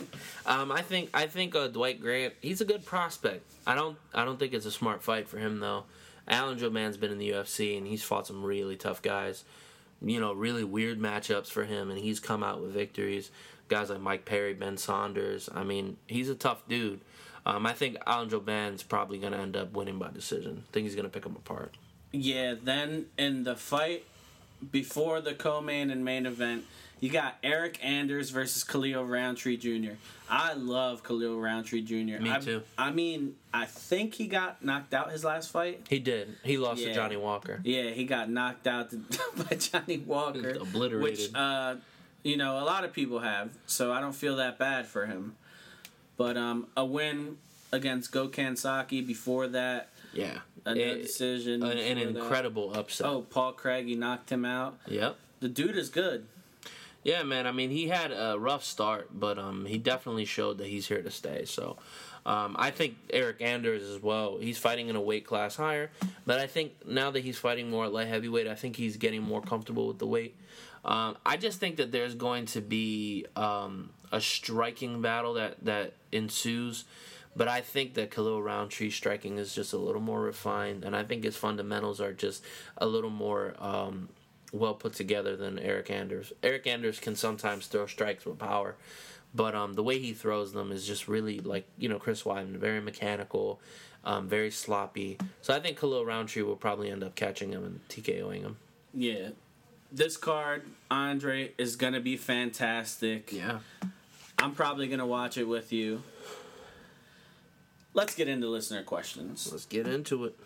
um, I think I think uh, Dwight Grant. He's a good prospect. I don't I don't think it's a smart fight for him though. Alan Jouban's been in the UFC and he's fought some really tough guys. You know, really weird matchups for him, and he's come out with victories guys like Mike Perry, Ben Saunders. I mean, he's a tough dude. Um, I think Alan Jouban's probably going to end up winning by decision. I think he's going to pick him apart. Yeah, then in the fight before the co-main and main event, you got Eric Anders versus Khalil Rountree Jr. I love Khalil Rountree Jr. Me I, too. I mean, I think he got knocked out his last fight. He did. He lost yeah. to Johnny Walker. Yeah, he got knocked out to, by Johnny Walker. Obliterated. Which, uh, you know, a lot of people have, so I don't feel that bad for him. But um, a win against Gokhan Saki before that. Yeah. A it, decision. An, an incredible that. upset. Oh, Paul Craig, he knocked him out. Yep. The dude is good. Yeah, man. I mean, he had a rough start, but um, he definitely showed that he's here to stay. So, um, I think Eric Anders as well. He's fighting in a weight class higher, but I think now that he's fighting more at light heavyweight, I think he's getting more comfortable with the weight. Um, I just think that there's going to be um, a striking battle that that ensues. But I think that Khalil Rountree striking is just a little more refined, and I think his fundamentals are just a little more um, well put together than Eric Anders. Eric Anders can sometimes throw strikes with power, but um, the way he throws them is just really like you know Chris Weidman, very mechanical, um, very sloppy. So I think Khalil Rountree will probably end up catching him and TKOing him. Yeah, this card, Andre, is gonna be fantastic. Yeah. I'm probably gonna watch it with you. Let's get into listener questions. Let's get into it.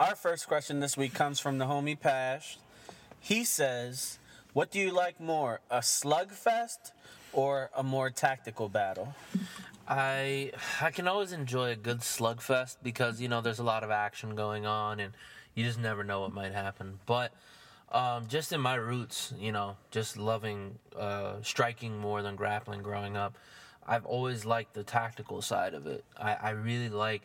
Our first question this week comes from the homie Pash. He says, What do you like more, a slugfest or a more tactical battle? I I can always enjoy a good slugfest because you know there's a lot of action going on and you just never know what might happen. But um, just in my roots, you know, just loving uh, striking more than grappling growing up. I've always liked the tactical side of it. I, I really like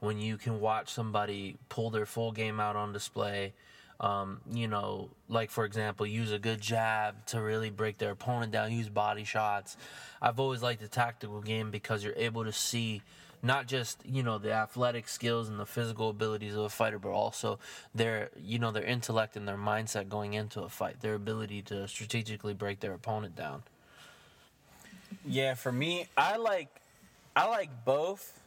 when you can watch somebody pull their full game out on display. Um, you know, like for example, use a good jab to really break their opponent down, use body shots. I've always liked the tactical game because you're able to see not just you know the athletic skills and the physical abilities of a fighter, but also their you know their intellect and their mindset going into a fight, their ability to strategically break their opponent down. Yeah, for me, I like I like both,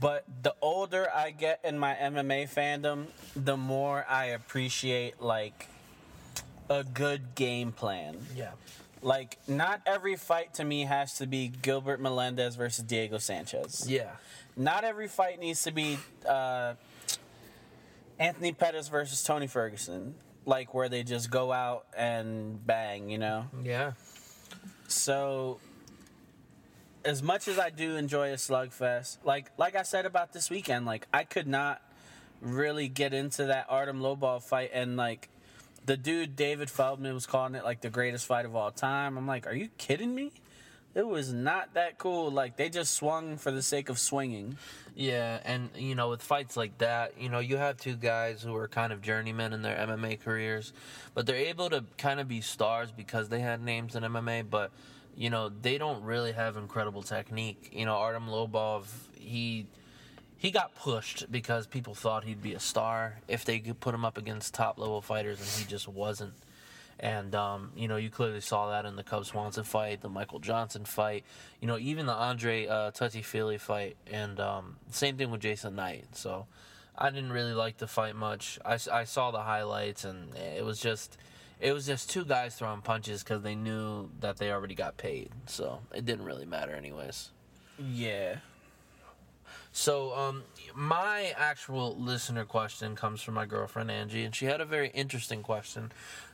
but the older I get in my MMA fandom, the more I appreciate like a good game plan. Yeah. Like not every fight to me has to be Gilbert Melendez versus Diego Sanchez. Yeah. Not every fight needs to be uh, Anthony Pettis versus Tony Ferguson, like where they just go out and bang, you know. Yeah. So, as much as I do enjoy a slugfest, like like I said about this weekend, like I could not really get into that Artem Lobov fight, and like the dude David Feldman was calling it like the greatest fight of all time. I'm like, are you kidding me? It was not that cool. Like they just swung for the sake of swinging. Yeah, and you know, with fights like that, you know, you have two guys who are kind of journeymen in their MMA careers, but they're able to kind of be stars because they had names in MMA, but you know, they don't really have incredible technique. You know, Artem Lobov, he he got pushed because people thought he'd be a star if they could put him up against top level fighters, and he just wasn't. And um, you know, you clearly saw that in the Cub Swanson fight, the Michael Johnson fight, you know, even the Andre uh, Fili fight, and um, same thing with Jason Knight. So I didn't really like the fight much. I, I saw the highlights, and it was just it was just two guys throwing punches because they knew that they already got paid. So it didn't really matter, anyways. Yeah. So, um, my actual listener question comes from my girlfriend Angie, and she had a very interesting question.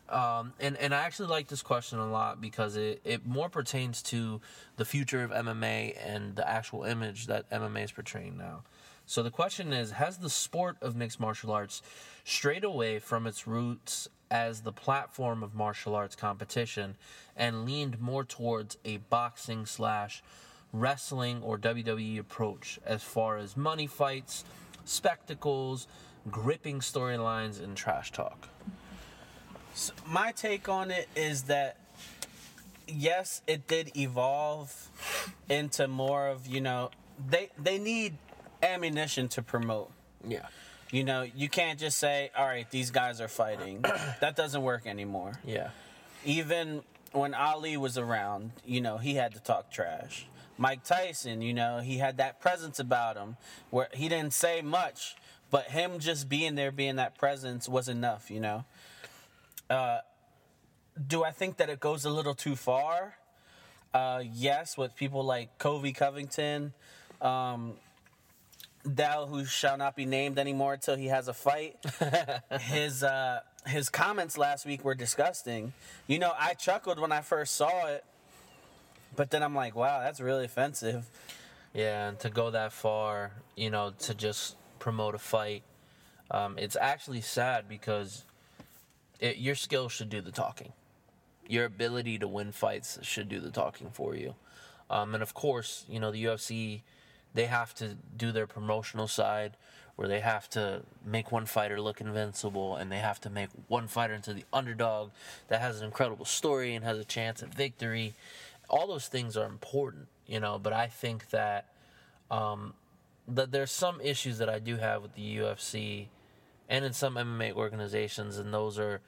Um, and, and I actually like this question a lot because it, it more pertains to the future of MMA and the actual image that MMA is portraying now. So the question is Has the sport of mixed martial arts strayed away from its roots as the platform of martial arts competition and leaned more towards a boxing slash wrestling or WWE approach as far as money fights, spectacles, gripping storylines, and trash talk? So my take on it is that yes, it did evolve into more of you know they they need ammunition to promote. Yeah. You know, you can't just say, "All right, these guys are fighting." that doesn't work anymore. Yeah. Even when Ali was around, you know, he had to talk trash. Mike Tyson, you know, he had that presence about him where he didn't say much, but him just being there, being that presence was enough, you know. Uh, do I think that it goes a little too far? Uh, yes, with people like Colby Covington, um, who shall not be named anymore until he has a fight. his uh, his comments last week were disgusting. You know, I chuckled when I first saw it, but then I'm like, wow, that's really offensive. Yeah, and to go that far, you know, to just promote a fight, um, it's actually sad because it, your skills should do the talking. Your ability to win fights should do the talking for you. Um, and of course, you know, the UFC, they have to do their promotional side where they have to make one fighter look invincible and they have to make one fighter into the underdog that has an incredible story and has a chance at victory. All those things are important, you know, but I think that um, that there's some issues that I do have with the UFC and in some MMA organizations, and those are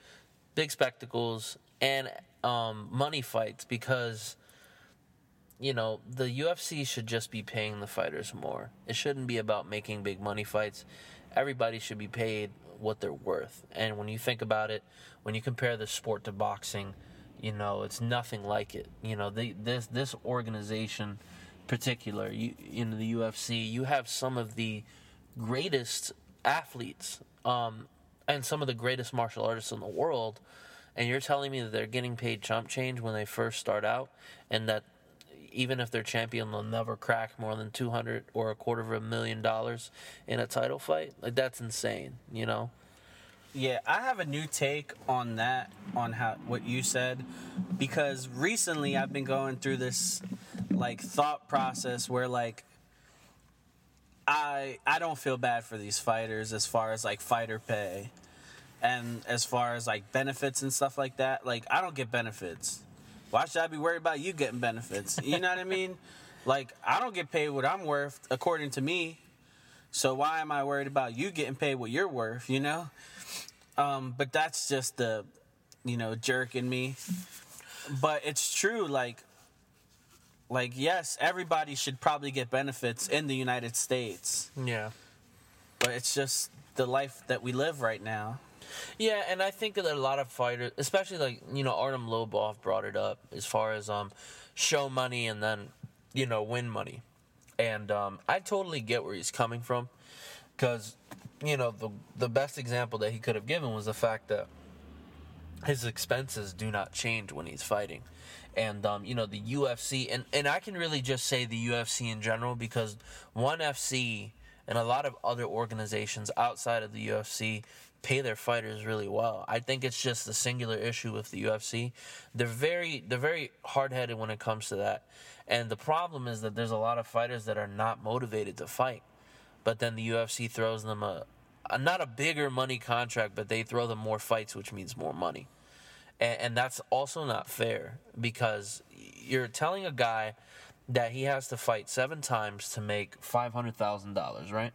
big spectacles and um, money fights because you know the UFC should just be paying the fighters more. It shouldn't be about making big money fights. Everybody should be paid what they're worth. And when you think about it, when you compare the sport to boxing, you know it's nothing like it. You know the, this this organization, particular, you in the UFC, you have some of the greatest athletes um, and some of the greatest martial artists in the world, and you're telling me that they're getting paid chump change when they first start out, and that even if they're champion, they'll never crack more than two hundred or a quarter of a million dollars in a title fight. Like that's insane, you know. Yeah, I have a new take on that, on how what you said, because recently I've been going through this like thought process where like I I don't feel bad for these fighters as far as like fighter pay and as far as like benefits and stuff like that. Like I don't get benefits. Why should I be worried about you getting benefits? You know what I mean? Like I don't get paid what I'm worth according to me. So why am I worried about you getting paid what you're worth, you know? Um, but that's just the you know, jerk in me. But it's true, like like yes, everybody should probably get benefits in the United States. Yeah. But it's just the life that we live right now. Yeah, and I think that a lot of fighters, especially like you know Artem Lobov brought it up as far as um show money and then you know win money, and um, I totally get where he's coming from, because you know the the best example that he could have given was the fact that his expenses do not change when he's fighting. And um, you know the UFC, and, and I can really just say the UFC in general because ONE FC and a lot of other organizations outside of the UFC pay their fighters really well. I think it's just a singular issue with the UFC. They're very they're very hard headed when it comes to that. And the problem is that there's a lot of fighters that are not motivated to fight. But then the UFC throws them a, a not a bigger money contract, but they throw them more fights, which means more money. And, and that's also not fair because you're telling a guy that he has to fight seven times to make five hundred thousand dollars, right?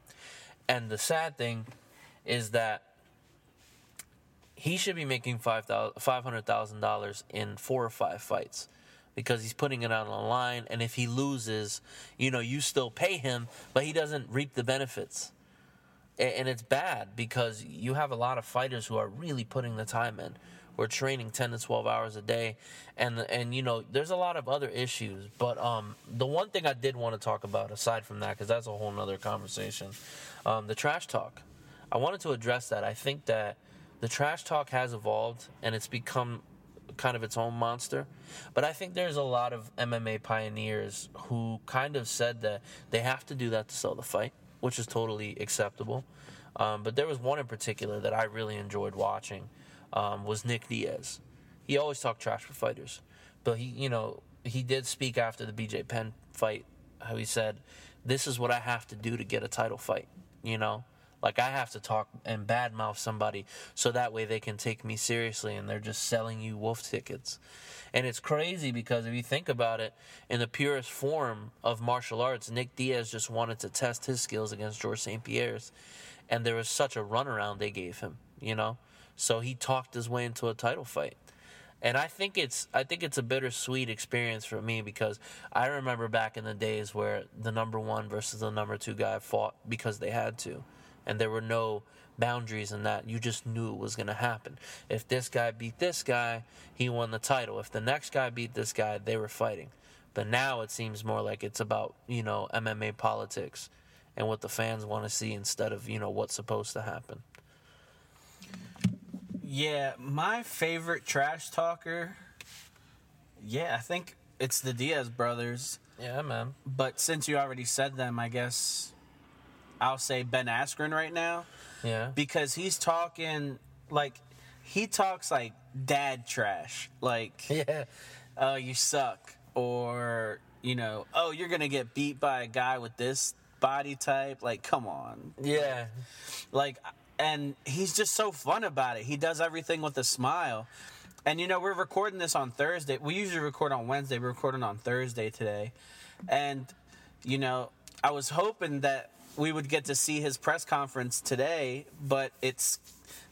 And the sad thing is that he should be making five hundred thousand dollars in four or five fights because he's putting it on the line. And if he loses, you know, you still pay him, but he doesn't reap the benefits. And it's bad because you have a lot of fighters who are really putting the time in. We're training ten to twelve hours a day, and and you know, there's a lot of other issues. But um, the one thing I did want to talk about, aside from that, because that's a whole nother conversation, um, the trash talk. I wanted to address that. I think that the trash talk has evolved and it's become kind of its own monster. But I think there's a lot of MMA pioneers who kind of said that they have to do that to sell the fight, which is totally acceptable. Um, but there was one in particular that I really enjoyed watching um, was Nick Diaz. He always talked trash for fighters, but he, you know, he did speak after the BJ Penn fight. How he said, "This is what I have to do to get a title fight." You know, like I have to talk and badmouth somebody so that way they can take me seriously and they're just selling you wolf tickets. And it's crazy because if you think about it, in the purest form of martial arts, Nick Diaz just wanted to test his skills against George St. Pierre's. And there was such a runaround they gave him, you know? So he talked his way into a title fight. And I think it's I think it's a bittersweet experience for me because I remember back in the days where the number one versus the number two guy fought because they had to and there were no boundaries in that. You just knew it was going to happen. If this guy beat this guy, he won the title. If the next guy beat this guy, they were fighting. But now it seems more like it's about, you know, MMA politics and what the fans want to see instead of, you know, what's supposed to happen. Yeah, my favorite trash talker. Yeah, I think it's the Diaz brothers. Yeah, man. But since you already said them, I guess I'll say Ben Askren right now. Yeah. Because he's talking like he talks like dad trash. Like yeah. Oh, you suck. Or, you know, oh, you're gonna get beat by a guy with this body type. Like, come on. Yeah. Like and he's just so fun about it. He does everything with a smile. And you know, we're recording this on Thursday. We usually record on Wednesday. We're recording on Thursday today. And, you know, I was hoping that we would get to see his press conference today, but it's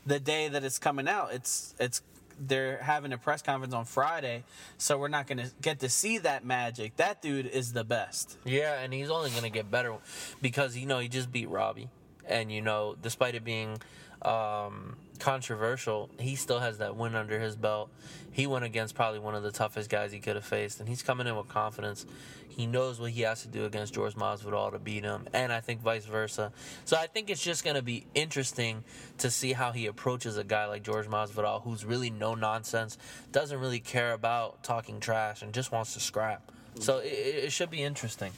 the day that it's coming out. It's it's they're having a press conference on Friday, so we're not going to get to see that magic. That dude is the best. Yeah, and he's only going to get better because you know he just beat Robbie, and you know despite it being um, controversial, he still has that win under his belt. He went against probably one of the toughest guys he could have faced, and he's coming in with confidence. He knows what he has to do against George Masvidal to beat him, and I think vice versa. So I think it's just going to be interesting to see how he approaches a guy like George Masvidal, who's really no nonsense, doesn't really care about talking trash, and just wants to scrap. So it, it should be interesting.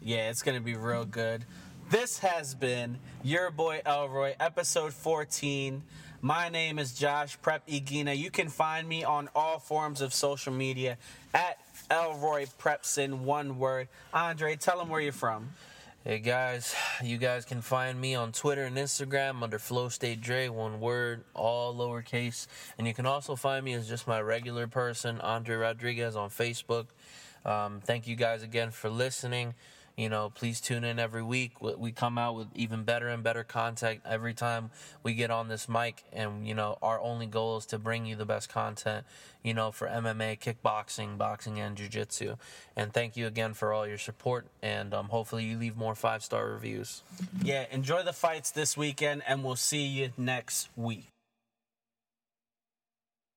Yeah, it's going to be real good. This has been your boy Elroy, episode 14. My name is Josh Prep Iguina. You can find me on all forms of social media at Elroy Prepson, one word. Andre, tell them where you're from. Hey guys, you guys can find me on Twitter and Instagram under Flow State Dre, one word, all lowercase. And you can also find me as just my regular person, Andre Rodriguez, on Facebook. Um, thank you guys again for listening. You know, please tune in every week. We- come out with even better and better content every time we get on this mic. And, you know, our only goal is to bring you the best content, you know, for MMA, kickboxing, boxing, and jiu jitsu. And thank you again for all your support. And um, hopefully you leave more five star reviews. Yeah, enjoy the fights this weekend, and we'll see you next week.